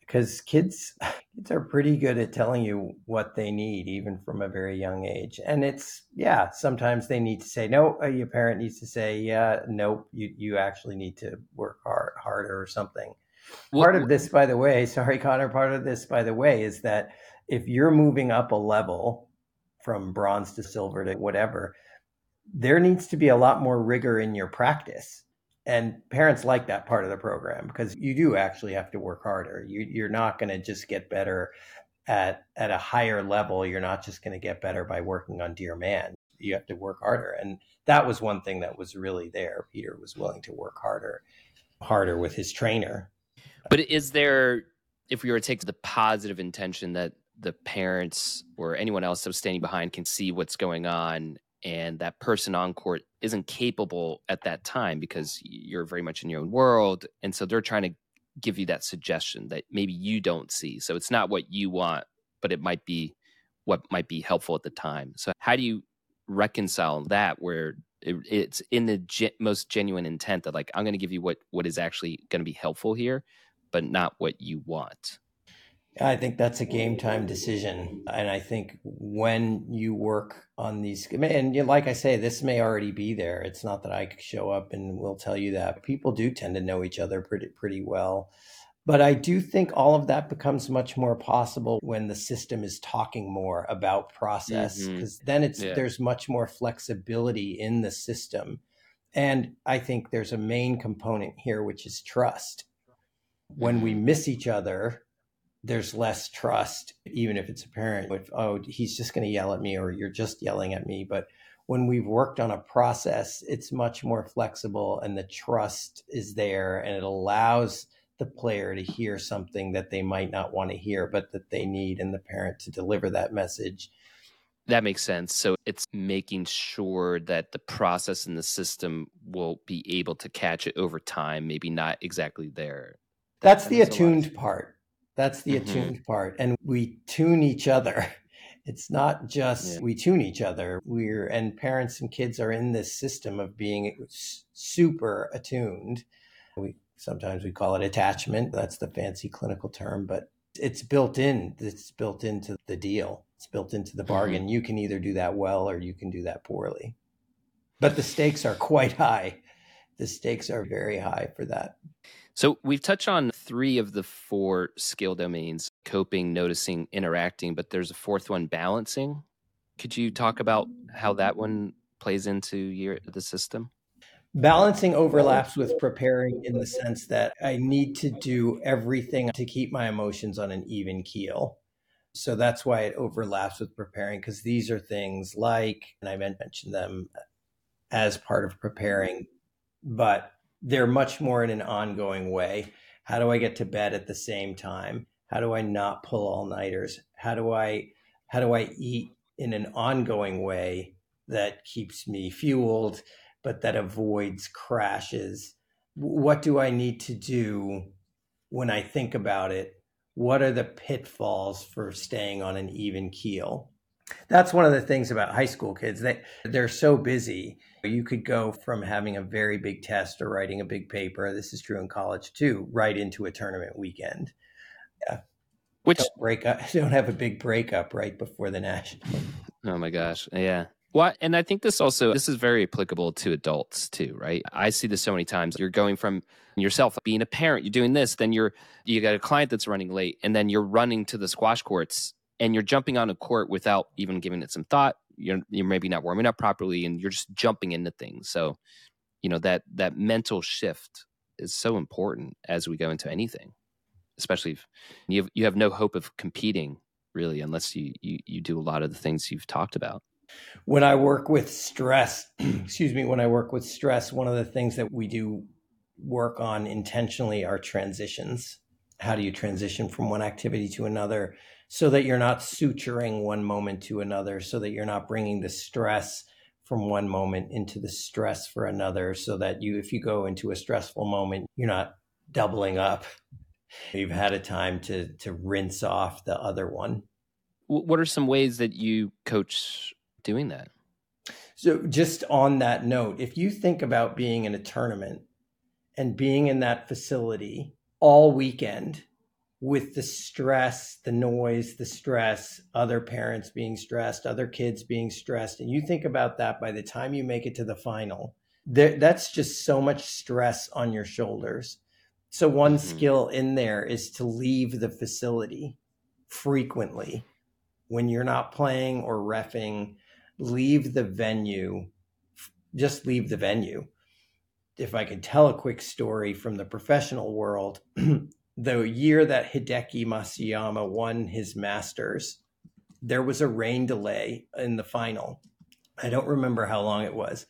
[SPEAKER 2] Because kids [laughs] kids are pretty good at telling you what they need even from a very young age. And it's yeah, sometimes they need to say no, uh, your parent needs to say yeah, nope, you you actually need to work hard harder or something part of this by the way [laughs] sorry conor part of this by the way is that if you're moving up a level from bronze to silver to whatever there needs to be a lot more rigor in your practice and parents like that part of the program because you do actually have to work harder. You, you're not going to just get better at at a higher level. You're not just going to get better by working on dear man. You have to work harder and that was one thing that was really there. Peter was willing to work harder harder with his trainer.
[SPEAKER 1] But is there, if we were to take the positive intention that the parents or anyone else standing behind can see what's going on and that person on court isn't capable at that time because you're very much in your own world. And so they're trying to give you that suggestion that maybe you don't see. So it's not what you want, but it might be what might be helpful at the time. So how do you reconcile that where it, it's in the ge- most genuine intent that like I'm going to give you what what is actually going to be helpful here, but not what you want.
[SPEAKER 2] I think that's a game time decision. And I think when you work on these, and like I say, this may already be there. It's not that I show up and will tell you that. People do tend to know each other pretty, pretty well. But I do think all of that becomes much more possible when the system is talking more about process,
[SPEAKER 1] mm-hmm.
[SPEAKER 2] because then it's
[SPEAKER 1] Yeah.
[SPEAKER 2] there's much more flexibility in the system. And I think there's a main component here, which is trust. When we mm-hmm. miss each other, there's less trust, even if it's a parent. If, oh, he's just going to yell at me, or you're just yelling at me. But when we've worked on a process, it's much more flexible, and the trust is there, and it allows the player to hear something that they might not want to hear, but that they need, and the parent to deliver that message.
[SPEAKER 1] That makes sense. So it's making sure that the process and the system will be able to catch it over time, maybe not exactly there.
[SPEAKER 2] That's
[SPEAKER 1] That
[SPEAKER 2] the
[SPEAKER 1] makes a lot of
[SPEAKER 2] attuned part. That's the
[SPEAKER 1] Mhm.
[SPEAKER 2] attuned part. And we tune each other. [laughs] It's not just
[SPEAKER 1] Yeah.
[SPEAKER 2] we tune each other. We're and parents and kids are in this system of being super attuned. We sometimes we call it attachment. That's the fancy clinical term, but it's built in. It's built into the deal. It's built into the bargain. You can either do that well or you can do that poorly. But the stakes are quite [laughs] high. The stakes are very high for that.
[SPEAKER 1] So we've touched on three of the four skill domains coping, noticing, interacting, but there's a fourth one balancing. Could you talk about how that one plays into your the system?
[SPEAKER 2] Balancing overlaps with preparing in the sense that I need to do everything to keep my emotions on an even keel. So that's why it overlaps with preparing because these are things like, and I mentioned them as part of preparing, but they're much more in an ongoing way. How do I get to bed at the same time? How do I not pull all nighters? How do I how do I eat in an ongoing way that keeps me fueled, but that avoids crashes? What do I need to do when I think about it? What are the pitfalls for staying on an even keel? That's one of the things about high school kids. They they're so busy. You could go from having a very big test or writing a big paper. This is true in college too, right into a tournament weekend. Yeah.
[SPEAKER 1] Which
[SPEAKER 2] don't break up [laughs] don't have a big breakup right before the national.
[SPEAKER 1] Oh my gosh. Yeah. Well, and I think this also this is very applicable to adults too, right? I see this so many times. You're going from yourself being a parent, you're doing this, then you're you got a client that's running late, and then you're running to the squash courts and you're jumping on a court without even giving it some thought. You're you're maybe not warming up properly, and you're just jumping into things. So, you know that that mental shift is so important as we go into anything, especially if you have, you have no hope of competing really unless you, you you do a lot of the things you've talked about.
[SPEAKER 2] When I work with stress, [clears throat] excuse me, when I work with stress, one of the things that we do work on intentionally are transitions. How do you transition from one activity to another? So that you're not suturing one moment to another, so that you're not bringing the stress from one moment into the stress for another, so that you, if you go into a stressful moment, you're not doubling up. You've had a time to to rinse off the other one.
[SPEAKER 1] What are some ways that you coach doing that?
[SPEAKER 2] So, just on that note, if you think about being in a tournament and being in that facility all weekend with the stress, the noise, the stress, other parents being stressed, other kids being stressed, and you think about that by the time you make it to the final, there, that's just so much stress on your shoulders. So, one mm-hmm. skill in there is to leave the facility frequently when you're not playing or refing, leave the venue, just leave the venue. If I could tell a quick story from the professional world, [clears throat] the year that Hideki Matsuyama won his Masters, there was a rain delay in the final. I don't remember how long it was.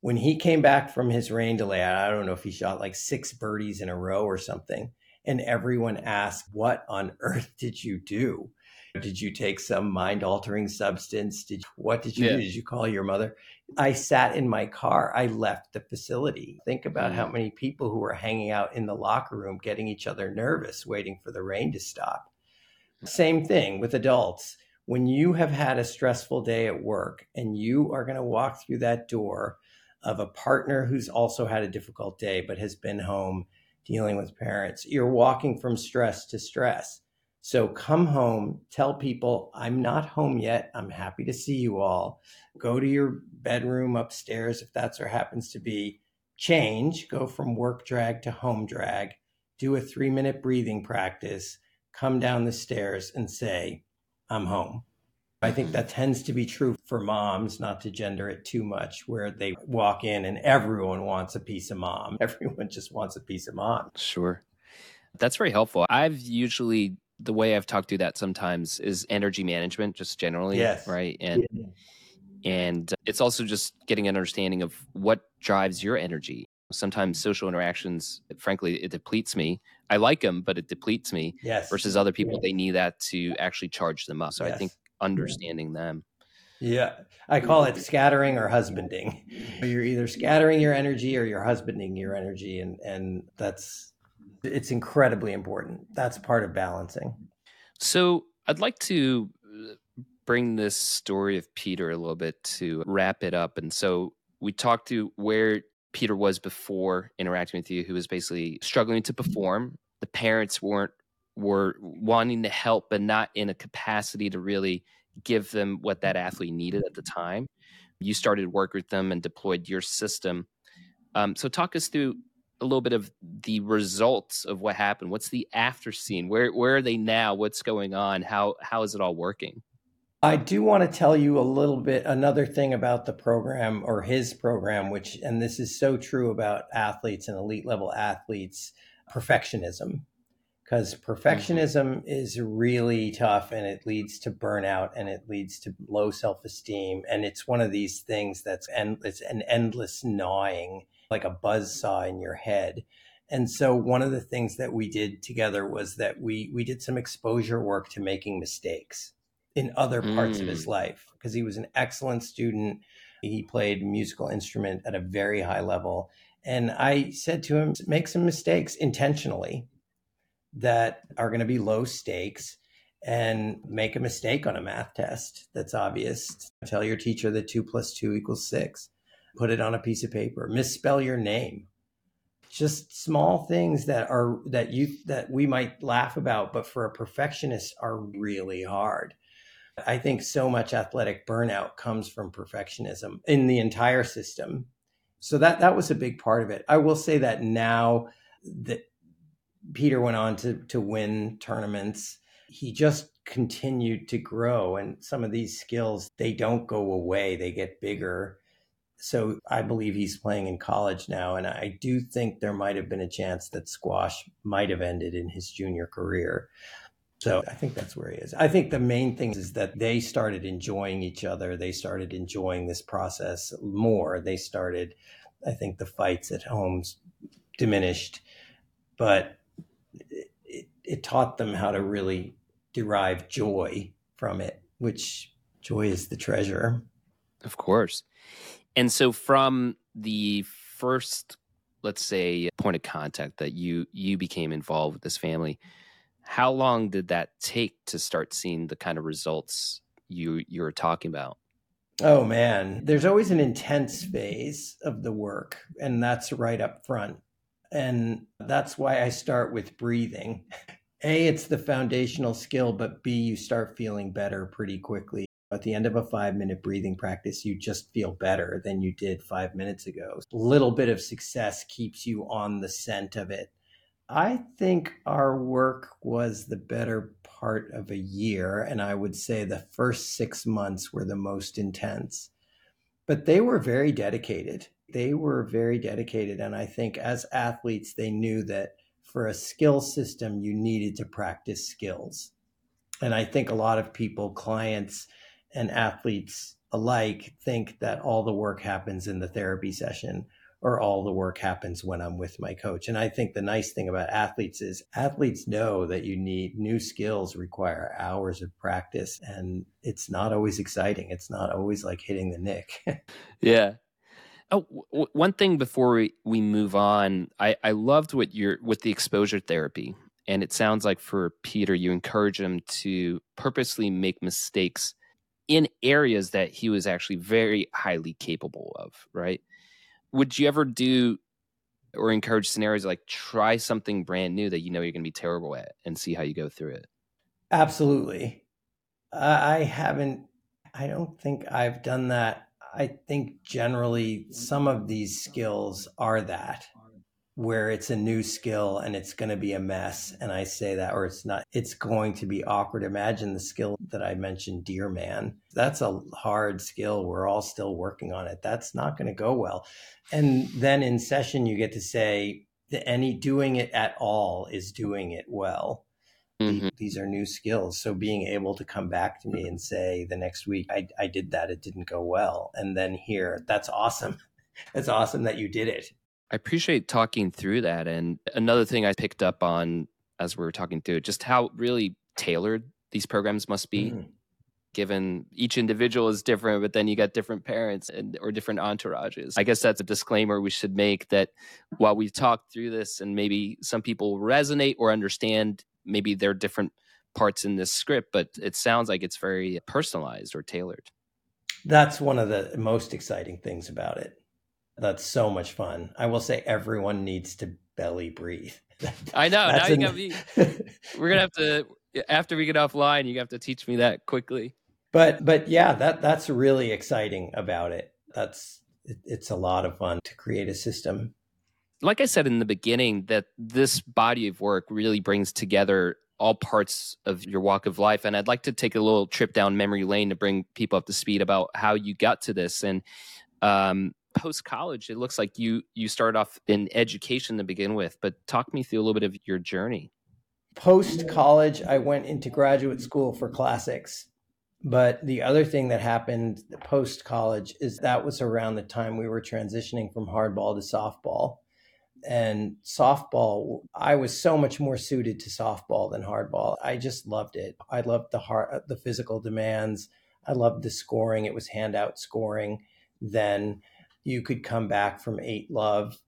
[SPEAKER 2] When he came back from his rain delay, I don't know if he shot like six birdies in a row or something. And everyone asked, What on earth did you do? Did you take some mind altering substance? Did what did you yeah. do? Did you call your mother? I sat in my car. I left the facility. Think about mm. how many people who were hanging out in the locker room getting each other nervous, waiting for the rain to stop. Same thing with adults. When you have had a stressful day at work and you are going to walk through that door of a partner who's also had a difficult day but has been home dealing with parents, you're walking from stress to stress so come home, tell people, I'm not home yet. I'm happy to see you all. Go to your bedroom upstairs if that's where happens to be. Change, go from work drag to home drag. Do a three minute breathing practice. Come down the stairs and say, I'm home. I think that tends to be true for moms, not to gender it too much, where they walk in and everyone wants a piece of mom. [laughs] Everyone just wants a piece of mom.
[SPEAKER 1] Sure. That's very helpful. I've usually the way I've talked through that sometimes is energy management, just generally,
[SPEAKER 2] yes.
[SPEAKER 1] right? And yeah. and it's also just getting an understanding of what drives your energy. Sometimes social interactions, frankly, it depletes me. I like them, but it depletes me.
[SPEAKER 2] Yes.
[SPEAKER 1] Versus other people, they need that to actually charge them up. So yes. I think understanding yeah. them.
[SPEAKER 2] Yeah, I call it scattering or husbanding. [laughs] You're either scattering your energy or you're husbanding your energy, and and that's it's incredibly important. That's part of balancing.
[SPEAKER 1] So I'd like to uh, bring this story of Peter a little bit to wrap it up. And so we talked to where Peter was before interacting with you, who was basically struggling to perform. The parents weren't were wanting to help, but not in a capacity to really give them what that athlete needed at the time. You started work with them and deployed your system. Um, so talk us through a little bit of the results of what happened. What's the after scene? Where where are they now? What's going on? How how is it all working?
[SPEAKER 2] I do want to tell you a little bit another thing about the program or his program, which, and this is so true about athletes and elite level athletes perfectionism. Because perfectionism mm-hmm. is really tough and it leads to burnout and it leads to low self esteem. And it's one of these things that's end, it's an endless gnawing, like a buzz saw in your head. And so one of the things that we did together was that we we did some exposure work to making mistakes in other parts mm. of his mm. life because he was an excellent student. He played musical instrument at a very high level. And I said to him, make some mistakes intentionally that are going to be low stakes and make a mistake on a math test that's obvious. Tell your teacher that two plus two equals six. Put it on a piece of paper. Misspell your name. Just small things that are that you that we might laugh about, but for a perfectionist are really hard. I think so much athletic burnout comes from perfectionism in the entire system. So that that was a big part of it. I will say that now that Peter went on to to win tournaments, he just continued to grow and some of these skills they don't go away, they get bigger. So I believe he's playing in college now and I do think there might have been a chance that squash might have ended in his junior career. So I think that's where he is. I think the main thing is that they started enjoying each other. They started enjoying this process more. They started, I think the fights at home diminished, but it, it taught them how to really derive joy from it, which joy is the treasure.
[SPEAKER 1] Of course. And so from the first, let's say, point of contact that you you became involved with this family, how long did that take to start seeing the kind of results you you were talking about?
[SPEAKER 2] Oh man, there's always an intense phase of the work, and that's right up front. And that's why I start with breathing. [laughs] A, it's the foundational skill, but B, you start feeling better pretty quickly. At the end of a five minute breathing practice, you just feel better than you did five minutes ago. A little bit of success keeps you on the scent of it. I think our work was the better part of a year. And I would say the first six months were the most intense. But they were very dedicated. They were very dedicated. And I think as athletes, they knew that for a skill system, you needed to practice skills. And I think a lot of people, clients and athletes alike, think that all the work happens in the therapy session or all the work happens when I'm with my coach. And I think the nice thing about athletes is athletes know that you need new skills require hours of practice and it's not always exciting. It's not always like hitting the nick. [laughs]
[SPEAKER 1] yeah. Oh, w- one thing before we, we move on, I, I loved what you're with the exposure therapy. And it sounds like for Peter, you encourage him to purposely make mistakes in areas that he was actually very highly capable of, right? would you ever do or encourage scenarios like try something brand new that you know you're going to be terrible at and see how you go through it?
[SPEAKER 2] Absolutely. I haven't, I don't think I've done that. I think generally some of these skills are that where it's a new skill and it's going to be a mess. And I say that, or it's not, it's going to be awkward. Imagine the skill that I mentioned, Dear Man. That's a hard skill. We're all still working on it. That's not going to go well. And then in session, you get to say that any doing it at all is doing it well. Mm-hmm. These are new skills. So being able to come back to me and say the next week, I, I did that, it didn't go well. And then here, that's awesome. [laughs] It's awesome that you did it.
[SPEAKER 1] I appreciate talking through that. And another thing I picked up on as we were talking through it, just how really tailored these programs must be. Mm. Given each individual is different, but then you got different parents and or different entourages. I guess that's a disclaimer we should make that while we've talked through this and maybe some people resonate or understand maybe there are different parts in this script, but it sounds like it's very personalized or tailored.
[SPEAKER 2] That's one of the most exciting things about it. That's so much fun. I will say everyone needs to belly breathe.
[SPEAKER 1] I know. [laughs] now you got me. We're gonna have to after we get offline. You have to teach me that quickly.
[SPEAKER 2] But but yeah, that that's really exciting about it. That's it, it's a lot of fun to create a system.
[SPEAKER 1] Like I said in the beginning, that this body of work really brings together all parts of your walk of life. And I'd like to take a little trip down memory lane to bring people up to speed about how you got to this. And um, post college, it looks like you you started off in education to begin with. But talk me through a little bit of your journey.
[SPEAKER 2] Post college, I went into graduate school for classics. But the other thing that happened post college is that was around the time we were transitioning from hardball to softball and softball i was so much more suited to softball than hardball i just loved it i loved the heart the physical demands i loved the scoring it was handout scoring then you could come back from eight love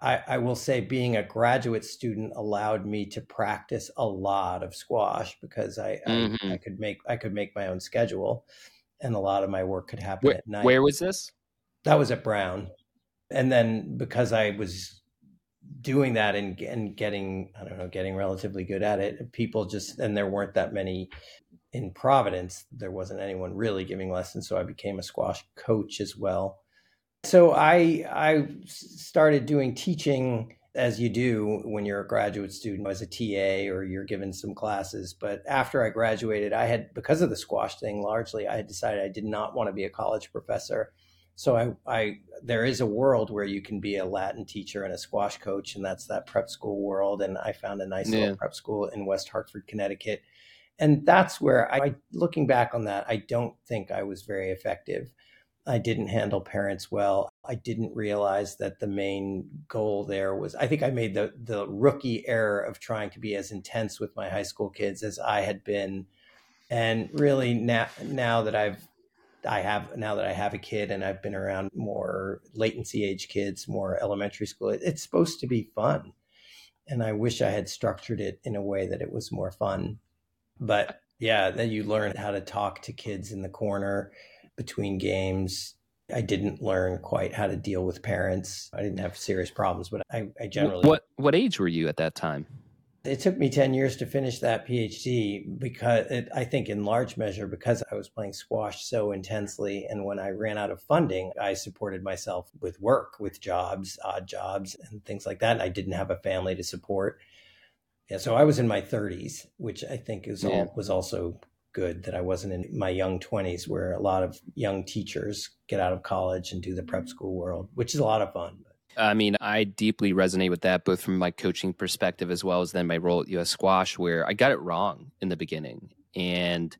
[SPEAKER 2] I, I will say being a graduate student allowed me to practice a lot of squash because I, mm-hmm. I, I could make I could make my own schedule and a lot of my work could happen
[SPEAKER 1] where,
[SPEAKER 2] at night.
[SPEAKER 1] Where was this?
[SPEAKER 2] That was at Brown. And then because I was doing that and, and getting i don't know getting relatively good at it people just and there weren't that many in providence there wasn't anyone really giving lessons so i became a squash coach as well so i i started doing teaching as you do when you're a graduate student as a TA or you're given some classes. But after I graduated, I had, because of the squash thing largely, I had decided I did not want to be a college professor. So I, I, there is a world where you can be a Latin teacher and a squash coach, and that's that prep school world. And I found a nice yeah. little prep school in West Hartford, Connecticut, and that's where I, looking back on that, I don't think I was very effective. I didn't handle parents well. I didn't realize that the main goal there was. I think I made the the rookie error of trying to be as intense with my high school kids as I had been, and really now now that I've I have now that I have a kid and I've been around more latency age kids, more elementary school, it's supposed to be fun. And I wish I had structured it in a way that it was more fun. But yeah, then you learn how to talk to kids in the corner between games. I didn't learn quite how to deal with parents. I didn't have serious problems, but I, I generally.
[SPEAKER 1] What what age were you at that time?
[SPEAKER 2] it took me 10 years to finish that PhD because it, I think in large measure because I was playing squash so intensely. And when I ran out of funding, I supported myself with work, with jobs, odd jobs, and things like that. And I didn't have a family to support. Yeah, so I was in my 30s, which I think is yeah. all, was also good that I wasn't in my young 20s, where a lot of young teachers get out of college and do the prep school world, which is a lot of fun.
[SPEAKER 1] I mean, I deeply resonate with that, both from my coaching perspective as well as then my role at US Squash, where I got it wrong in the beginning. And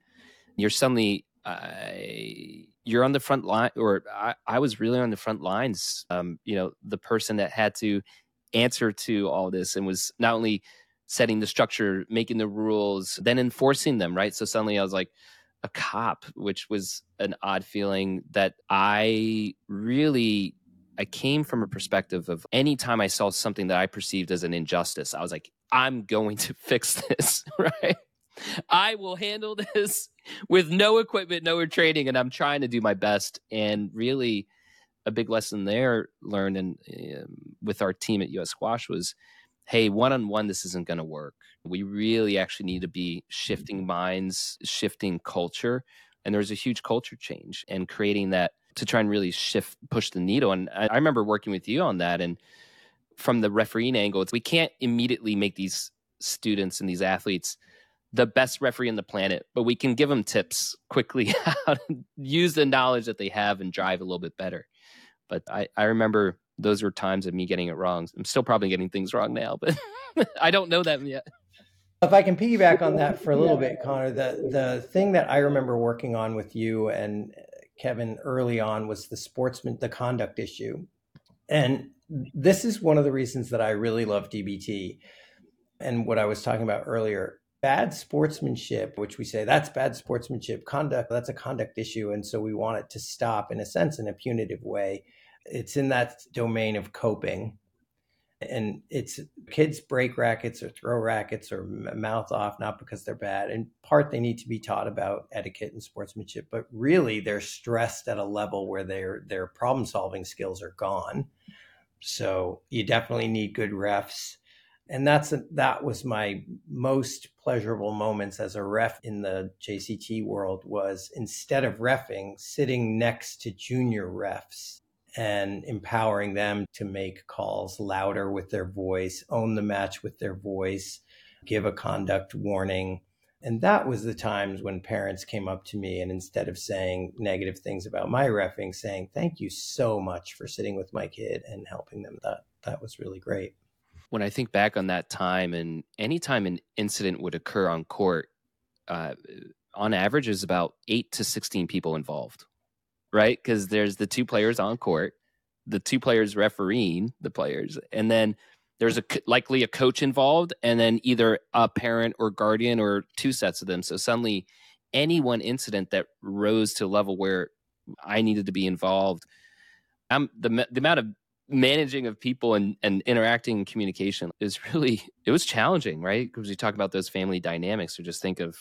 [SPEAKER 1] you're suddenly, uh, you're on the front line, or I, I, was really on the front lines. Um, you know, the person that had to answer to all this and was not only setting the structure, making the rules, then enforcing them, right? So suddenly I was like, a cop, which was an odd feeling that I really I came from a perspective of anytime I saw something that I perceived as an injustice, I was like, I'm going to [laughs] fix this, [laughs] right? I will handle this with no equipment, no training, and I'm trying to do my best. And really, a big lesson there learned and um, with our team at US Squash was, hey, one on one, this isn't going to work. We really actually need to be mm-hmm. shifting minds, shifting culture, and there's a huge culture change and creating that to try and really shift, push the needle. And I, I remember working with you on that. And from the refereeing angle, it's we can't immediately make these students and these athletes the best referee on the planet, but we can give them tips quickly [laughs] how to use the knowledge that they have and drive a little bit better. But I, I remember those were times of me getting it wrong. I'm still probably getting things wrong now, but [laughs] I don't know that yet.
[SPEAKER 2] If I can piggyback on that for a little bit, Conor, the the thing that I remember working on with you and uh, Kevin early on was the sportsman, the conduct issue. And this is one of the reasons that I really love DBT. And what I was talking about earlier, bad sportsmanship, which we say that's bad sportsmanship, conduct, that's a conduct issue. And so we want it to stop in a sense in a punitive way. It's in that domain of coping. And it's kids break rackets or throw rackets or mouth off not because they're bad. In part they need to be taught about etiquette and sportsmanship but really they're stressed at a level where their their problem solving skills are gone. So you definitely need good refs. And that's a, that was my most pleasurable moments as a ref in the JCT world was instead of refing sitting next to junior refs and empowering them to make calls louder with their voice, own the match with their voice, give a conduct warning. And that was the times when parents came up to me and instead of saying negative things about my refing, saying, Thank you so much for sitting with my kid and helping them. That that was really great.
[SPEAKER 1] When I think back on that time and anytime an incident would occur on court, uh, on average is about eight to 16 people involved, right? Because there's the two players on court, the two players refereeing the players, and then there's a likely a coach involved and then either a parent or guardian or two sets of them so suddenly any one incident that rose to a level where i needed to be involved i'm the, the amount of managing of people and, and interacting and communication is really it was challenging right because you talk about those family dynamics or just think of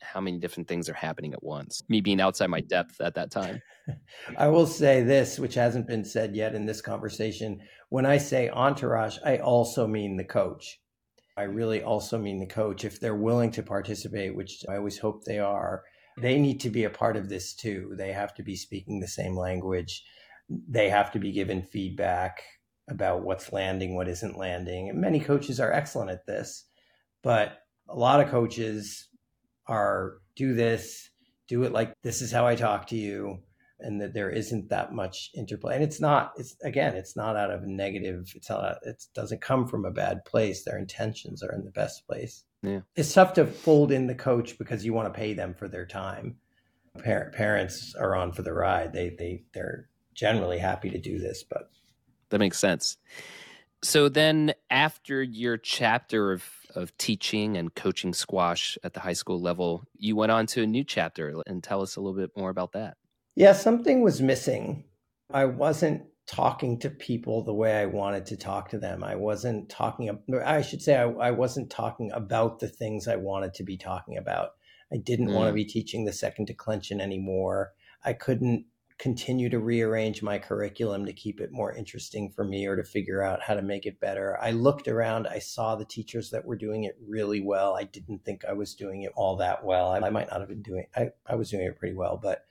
[SPEAKER 1] how many different things are happening at once. Me being outside my depth at that time. [laughs]
[SPEAKER 2] I will say this, which hasn't been said yet in this conversation. When I say entourage, I also mean the coach. I really also mean the coach. If they're willing to participate, which I always hope they are, they need to be a part of this too. They have to be speaking the same language. They have to be given feedback about what's landing, what isn't landing. And many coaches are excellent at this, but a lot of coaches are do this, do it like this is how I talk to you, and that there isn't that much interplay. And it's not, it's again, it's not out of negative, it's not, it doesn't come from a bad place. Their intentions are in the best place.
[SPEAKER 1] Yeah.
[SPEAKER 2] It's tough to fold in the coach because you want to pay them for their time. Par- parents are on for the ride. They they they're generally happy to do this, but
[SPEAKER 1] that makes sense. So then after your chapter of of teaching and coaching squash at the high school level, you went on to a new chapter and tell us a little bit more about that.
[SPEAKER 2] Yeah, something was missing. I wasn't talking to people the way I wanted to talk to them. I wasn't talking, I should say, I, I wasn't talking about the things I wanted to be talking about. I didn't mm. want to be teaching the second declension anymore. I couldn't continue to rearrange my curriculum to keep it more interesting for me or to figure out how to make it better. I looked around, I saw the teachers that were doing it really well. I didn't think I was doing it all that well. I, might not have been doing I, I was doing it pretty well, but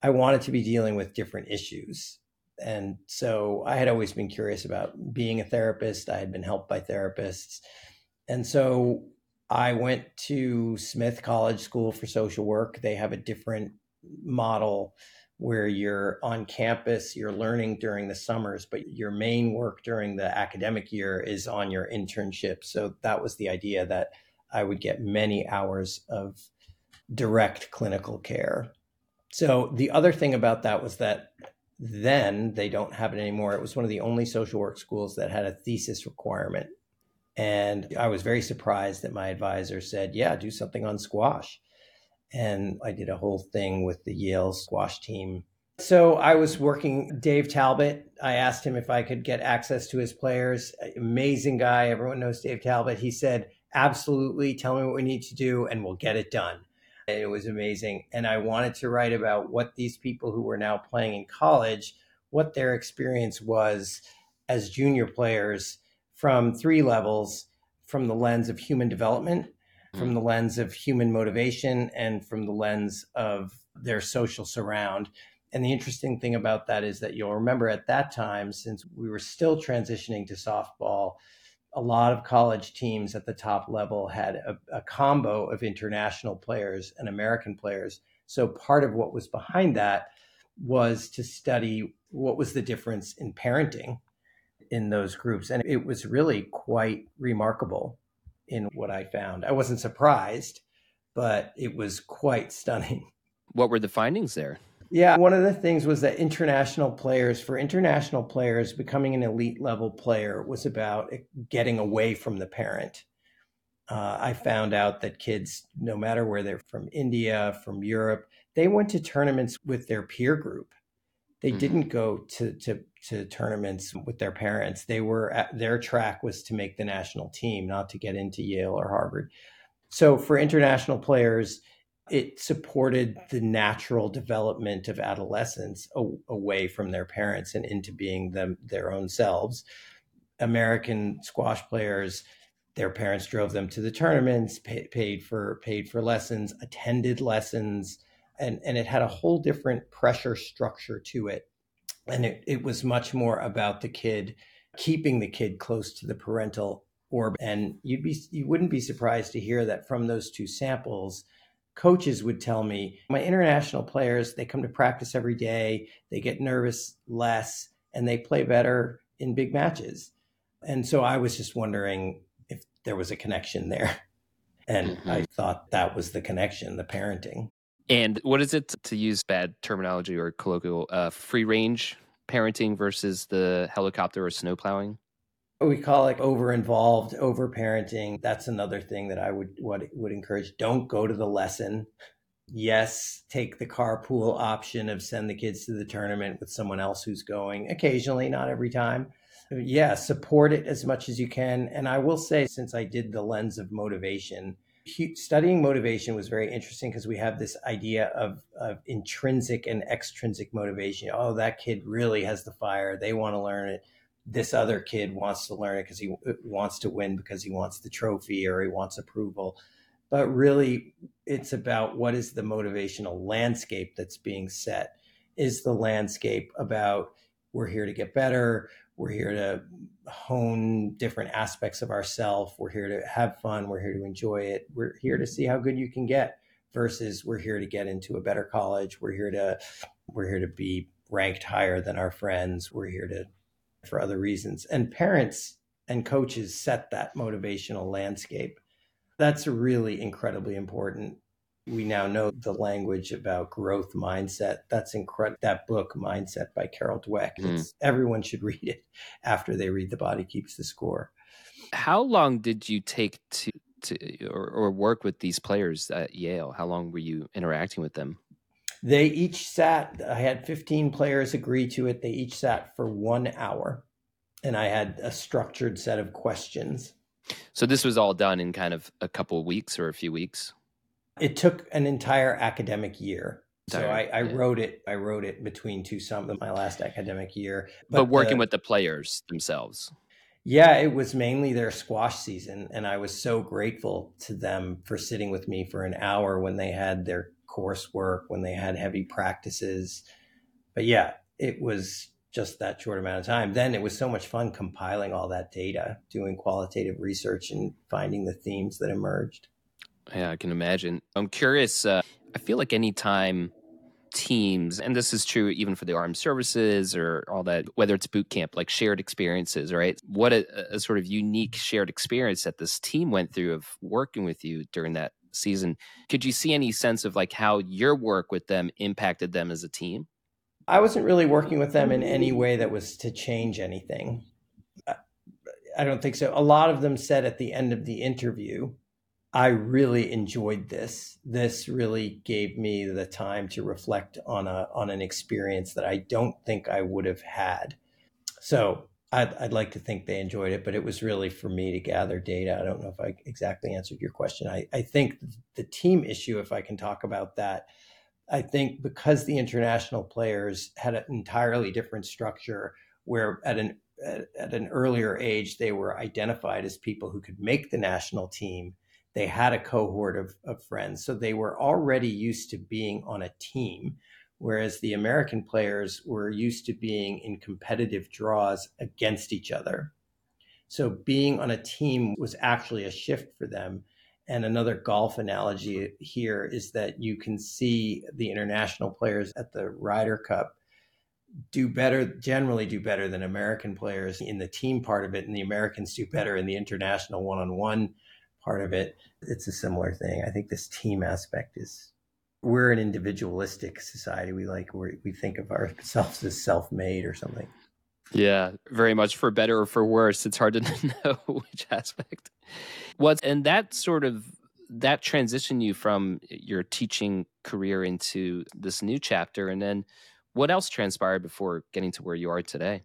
[SPEAKER 2] I wanted to be dealing with different issues. And so I had always been curious about being a therapist. I had been helped by therapists. And so I went to Smith College School for Social Work. They have a different model where you're on campus, you're learning during the summers, but your main work during the academic year is on your internship. So that was the idea that I would get many hours of direct clinical care. So the other thing about that was that then they don't have it anymore. It was one of the only social work schools that had a thesis requirement. And I was very surprised that my advisor said, Yeah, do something on squash and I did a whole thing with the Yale squash team. So I was working Dave Talbott. I asked him if I could get access to his players. Amazing guy. Everyone knows Dave Talbott. He said, Absolutely. Tell me what we need to do and we'll get it done. And it was amazing. And I wanted to write about what these people who were now playing in college, what their experience was as junior players from three levels from the lens of human development from mm. the lens of human motivation and from the lens of their social surround. And the interesting thing about that is that you'll remember at that time, since we were still transitioning to softball, a lot of college teams at the top level had a, a, combo of international players and American players. So part of what was behind that was to study what was the difference in parenting in those groups. And it was really quite remarkable in what I found. I wasn't surprised, but it was quite stunning. [laughs]
[SPEAKER 1] What were the findings there?
[SPEAKER 2] Yeah, one of the things was that international players, for international players, becoming an elite level player was about getting away from the parent. Uh, I found out that kids, no matter where they're from India, from Europe, they went to tournaments with their peer group. They mm-hmm. didn't go to, to to tournaments with their parents. They were at, their track was to make the national team, not to get into Yale or Harvard. So for international players, it supported the natural development of adolescents away from their parents and into being them their own selves. American squash players, their parents drove them to the tournaments, pay, paid for paid for lessons, attended lessons, and and it had a whole different pressure structure to it. And it, it was much more about the kid keeping the kid close to the parental or and you'd be you wouldn't be surprised to hear that from those two samples coaches would tell me my international players they come to practice every day they get nervous less and they play better in big matches. And so i was just wondering if there was a connection there. And mm-hmm. i thought that was the connection the parenting
[SPEAKER 1] and what is it to use bad terminology or colloquial uh, free range parenting versus the helicopter or snow plowing
[SPEAKER 2] we call it over involved, over parenting. That's another thing that I would would, would encourage. Don't go to the lesson. Yes, take the carpool option of send the kids to the tournament with someone else who's going occasionally, not every time. Yeah, support it as much as you can. And I will say, since I did the lens of motivation, studying motivation was very interesting because we have this idea of, of intrinsic and extrinsic motivation. Oh, that kid really has the fire. They want to learn it this other kid wants to learn it because he wants to win because he wants the trophy or he wants approval but really it's about what is the motivational landscape that's being set is the landscape about we're here to get better we're here to hone different aspects of ourself we're here to have fun we're here to enjoy it we're here to see how good you can get versus we're here to get into a better college we're here to we're here to be ranked higher than our friends we're here to for other reasons. And parents and coaches set that motivational landscape. That's really incredibly important. We now know the language about growth mindset. That's incredible. That book, Mindset by Carol Dweck, mm. everyone should read it [laughs] after they read The Body Keeps the Score.
[SPEAKER 1] How long did you take to, to or, or work with these players at Yale? How long were you interacting with them?
[SPEAKER 2] They each sat, I had 15 players agree to it. They each sat for one hour, and I had a structured set of questions.
[SPEAKER 1] So this was all done in kind of a couple of weeks or a few weeks?
[SPEAKER 2] It took an entire academic year. So I, I yeah. wrote it. I wrote it between two some my last academic year.
[SPEAKER 1] But, but working the, with the players themselves.
[SPEAKER 2] Yeah, it was mainly their squash season, and I was so grateful to them for sitting with me for an hour when they had their coursework, when they had heavy practices. But yeah, it was just that short amount of time. Then it was so much fun compiling all that data, doing qualitative research, and finding the themes that emerged.
[SPEAKER 1] Yeah, I can imagine. I'm curious. Uh, I feel like anytime teams, and this is true even for the armed services or all that, whether it's boot camp, like shared experiences, right? What a, a sort of unique shared experience that this team went through of working with you during that season. Could you see any sense of like how your work with them impacted them as a team?
[SPEAKER 2] I wasn't really working with them in any way that was to change anything. I don't think so. A lot of them said at the end of the interview, I really enjoyed this. This really gave me the time to reflect on a on an experience that I don't think I would have had. So I'd, I'd, like to think they enjoyed it, but it was really for me to gather data. I don't know if I exactly answered your question. I, I think the team issue, if I can talk about that, I think because the international players had an entirely different structure where at an at, at an earlier age they were identified as people who could make the national team. They had a cohort of, of friends. So they were already used to being on a team whereas the American players were used to being in competitive draws against each other. So being on a team was actually a shift for them. And another golf analogy here is that you can see the international players at the Ryder Cup do better, generally do better than American players in the team part of it, and the Americans do better in the international one on one part of it. It's a similar thing. I think this team aspect is we're an individualistic society. We like we we think of ourselves as self-made or something.
[SPEAKER 1] Yeah, very much for better or for worse. It's hard to [laughs] know which aspect. Was and that sort of that transition you from your teaching career into this new chapter, and then what else transpired before getting to where you are today?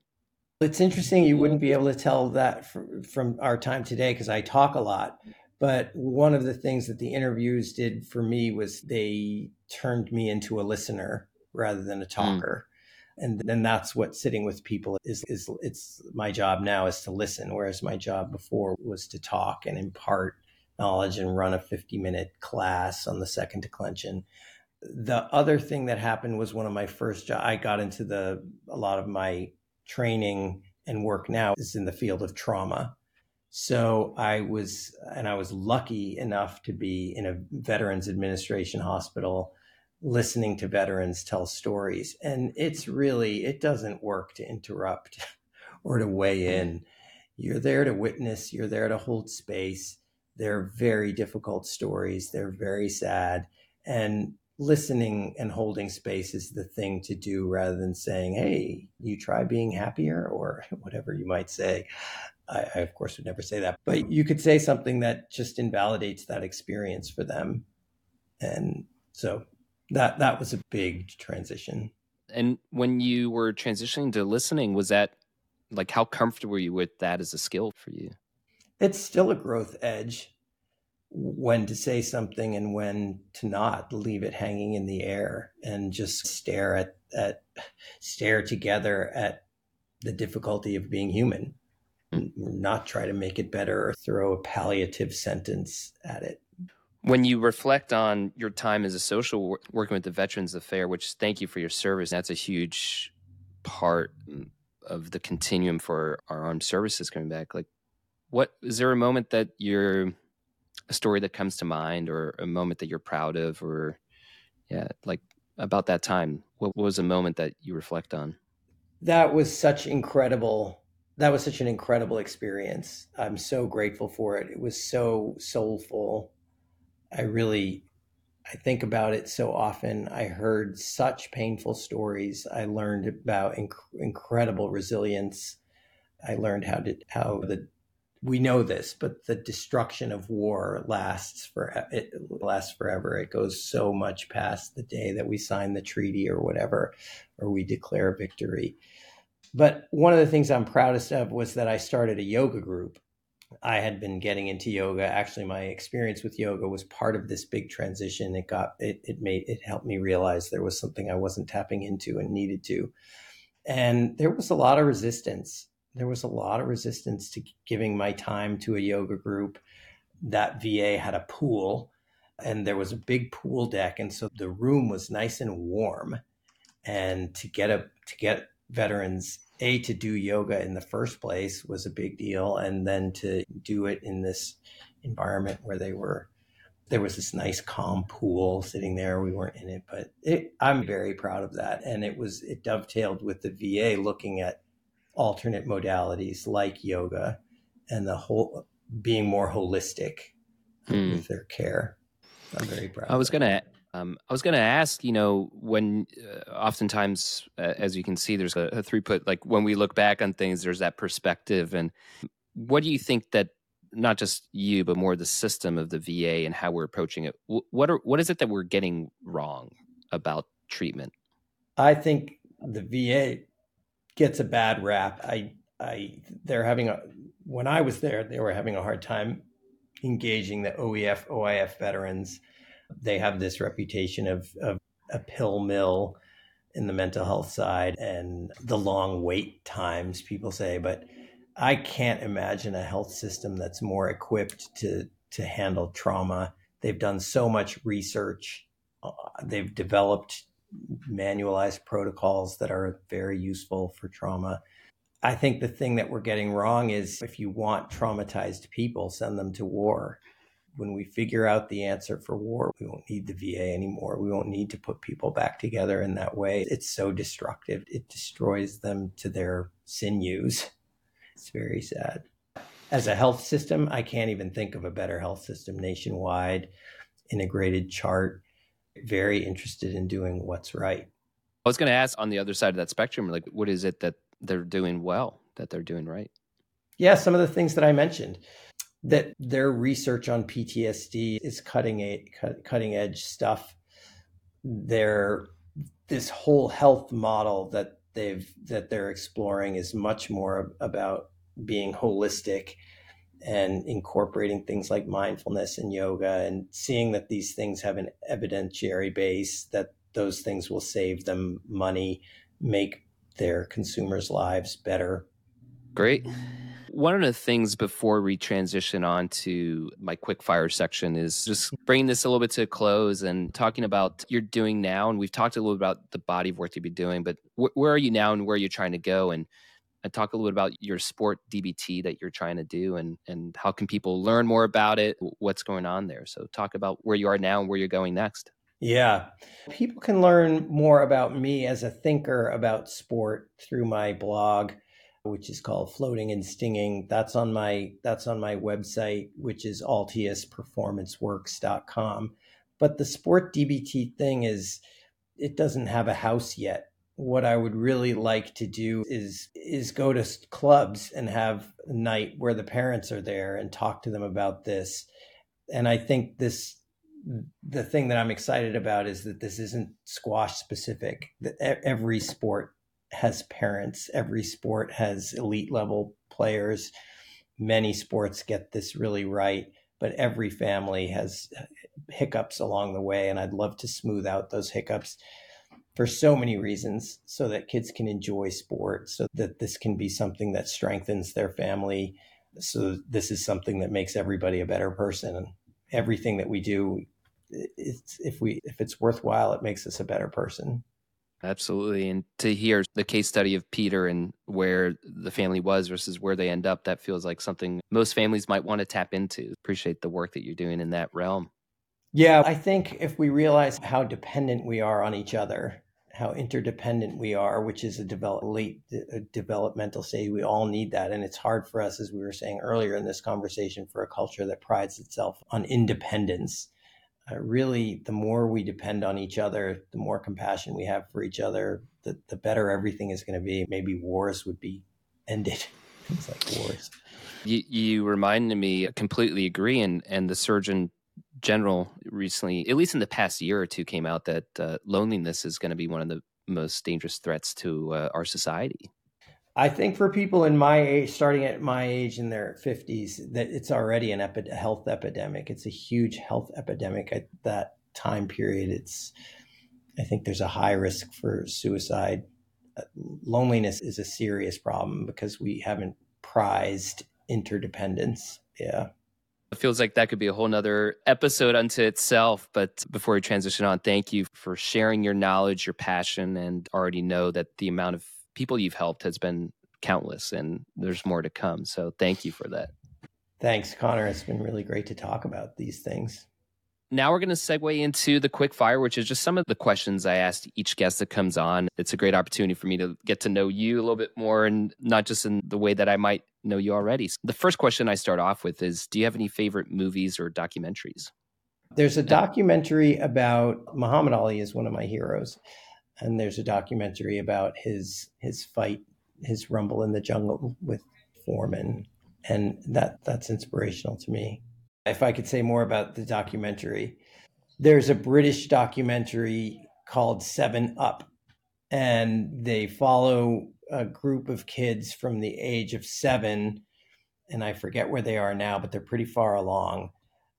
[SPEAKER 2] It's interesting. You wouldn't be able to tell that from our time today because I talk a lot. But one of the things that the interviews did for me was they turned me into a listener rather than a hmm. talker. Mm. And then that's what sitting with people is, is it's my job now is to listen, whereas my job before was to talk and impart knowledge and run a 50 minute class on the second declension. The other thing that happened was one of my first jobs. I got into the, a lot of my training and work now is in the field of trauma So I was, and I was lucky enough to be in a Veterans Administration hospital listening to veterans tell stories. And it's really, it doesn't work to interrupt [laughs] or to weigh mm-hmm. in. You're there to witness, you're there to hold space. They're very difficult stories, they're very sad. And listening and holding space is the thing to do rather than saying, hey, you try being happier or [laughs] whatever you might say. I, I, of course, would never say that, but you could say something that just invalidates that experience for them. And so that that was a big transition.
[SPEAKER 1] And when you were transitioning to listening, was that like how comfortable were you with that as a skill for you?
[SPEAKER 2] It's still a growth edge when to say something and when to not leave it hanging in the air and just stare at, at stare together at the difficulty of being human. Not try to make it better or throw a palliative sentence at it.
[SPEAKER 1] When you reflect on your time as a social working with the veterans affair which thank you for your service that's a huge part of the continuum for our armed services coming back. Like what is there a moment that you're a story that comes to mind or a moment that you're proud of or yeah like about that time what was a moment that you reflect on?
[SPEAKER 2] That was such incredible that was such an incredible experience. I'm so grateful for it. It was so soulful. I really i think about it so often. I heard such painful stories. I learned about inc- incredible resilience. I learned how to how the we know this, but the destruction of war lasts for it lasts forever. It goes so much past the day that we sign the treaty or whatever, or we declare victory. But one of the things I'm proudest of was that I started a yoga group. I had been getting into yoga. Actually, my experience with yoga was part of this big transition. It got it it made it helped me realize there was something I wasn't tapping into and needed to. And there was a lot of resistance there was a lot of resistance to giving my time to a yoga group. That VA had a pool and there was a big pool deck and so the room was nice and warm. And to get a to get veterans a to do yoga in the first place was a big deal and then to do it in this environment where they were there was this nice calm pool sitting there. We weren't in it but it, i'm very proud of that. And it was it dovetailed with the va looking at alternate modalities like yoga and the whole being more holistic mm. with their care. I'm very proud.
[SPEAKER 1] I was going to um, I was going to ask, you know, when uh, oftentimes, uh, as you can see, there's a, a, throughput. Like when we look back on things, there's that perspective. And what do you think that not just you, but more the system of the VA and how we're approaching it? What are what is it that we're getting wrong about treatment?
[SPEAKER 2] I think the VA gets a bad rap. I, I, they're having a, when I was there, they were having a hard time engaging the OEF, OIF veterans. They have this reputation of, of a pill mill in the mental health side and the long wait times, people say. But I can't imagine a health system that's more equipped to, to handle trauma. They've done so much research. Uh, they've developed manualized protocols that are very useful for trauma. I think the thing that we're getting wrong is if you want traumatized people, send them to war. When we figure out the answer for war, we won't need the VA anymore. We won't need to put people back together in that way. It's so destructive. It destroys them to their sinews. It's very sad. As a health system, I can't even think of a better health system nationwide, integrated chart very interested in doing what's right.
[SPEAKER 1] I was going to ask on the other side of that spectrum, like, what is it that they're doing well, that they're doing right?
[SPEAKER 2] Yeah, some of the things that I mentioned. That their research on PTSD is cutting a cutting edge stuff. Their this whole health model that they've that they're exploring is much more about being holistic and incorporating things like mindfulness and yoga and seeing that these things have an evidentiary base that those things will save them money make their consumers lives better.
[SPEAKER 1] Great. One of the things before we transition on to my quick fire section is just bringing this a little bit to a close and talking about you're doing now. And we've talked a little about the body of work you've been doing but wh- where are you now and where are you trying to go? And talk a little bit about your sport DBT that you're trying to do and, and how can people learn more about it, what's going on there. So talk about where you are now and where you're going next.
[SPEAKER 2] Yeah. People can learn more about me as a thinker about sport through my blog, which is called Floating and Stinging. That's on my that's on my website, which is altiusperformanceworks.com. But the sport DBT thing is it doesn't have a house yet. What I would really like to do is is go to clubs and have a night where the parents are there and talk to them about this. And I think this the thing that I'm excited about is that this isn't squash specific. That every sport has parents. Every sport has elite level players. Many sports get this really right, but every family has uh, hiccups along the way, and I'd love to smooth out those hiccups for so many reasons so that kids can enjoy sport so that this can be something that strengthens their family so this is something that makes everybody a better person and everything that we do it's if we if it's worthwhile, it makes us a better person.
[SPEAKER 1] Absolutely. And to hear the case study of Peter and where the family was versus where they end up, that feels like something most families might want to tap into. Appreciate the work that you're doing in that realm.
[SPEAKER 2] Yeah, I think if we realize how dependent we are on each other, how interdependent we are, which is a develop, late a developmental stage, we all need that. And it's hard for us, as we were saying earlier in this conversation, for a culture that prides itself on independence uh, really the more we depend on each other, the more compassion we have for each other, the, the better everything is going to be. Maybe wars would be ended. [laughs] Things like wars.
[SPEAKER 1] You, you reminded me, I completely agree. And, and the Surgeon General recently, at least in the past year or two, came out that uh, loneliness is going to be one of the most dangerous threats to uh, our society.
[SPEAKER 2] I think for people in my age, starting at my age in their 50s, that it's already an epi- health epidemic. It's a huge health epidemic at that time period. It's, I think there's a high risk for suicide. Uh, loneliness is a serious problem because we haven't prized interdependence. Yeah.
[SPEAKER 1] It feels like that could be a whole nother episode unto itself. But before we transition on, thank you for sharing your knowledge, your passion, and already know that the amount of people you've helped has been countless and there's more to come. So thank you for that.
[SPEAKER 2] Thanks, Conor. It's been really great to talk about these things.
[SPEAKER 1] Now we're going to segue into the quick fire, which is just some of the questions I asked each guest that comes on. It's a great opportunity for me to get to know you a little bit more and not just in the way that I might know you already. The first question I start off with is Do you have any favorite movies or documentaries?
[SPEAKER 2] There's a documentary about Muhammad Ali is one of my heroes and there's a documentary about his his fight, his rumble in the jungle with Foreman, and that that's inspirational to me. If I could say more about the documentary, there's a British documentary called Seven Up, and they follow a group of kids from the age of seven, and I forget where they are now, but they're pretty far along,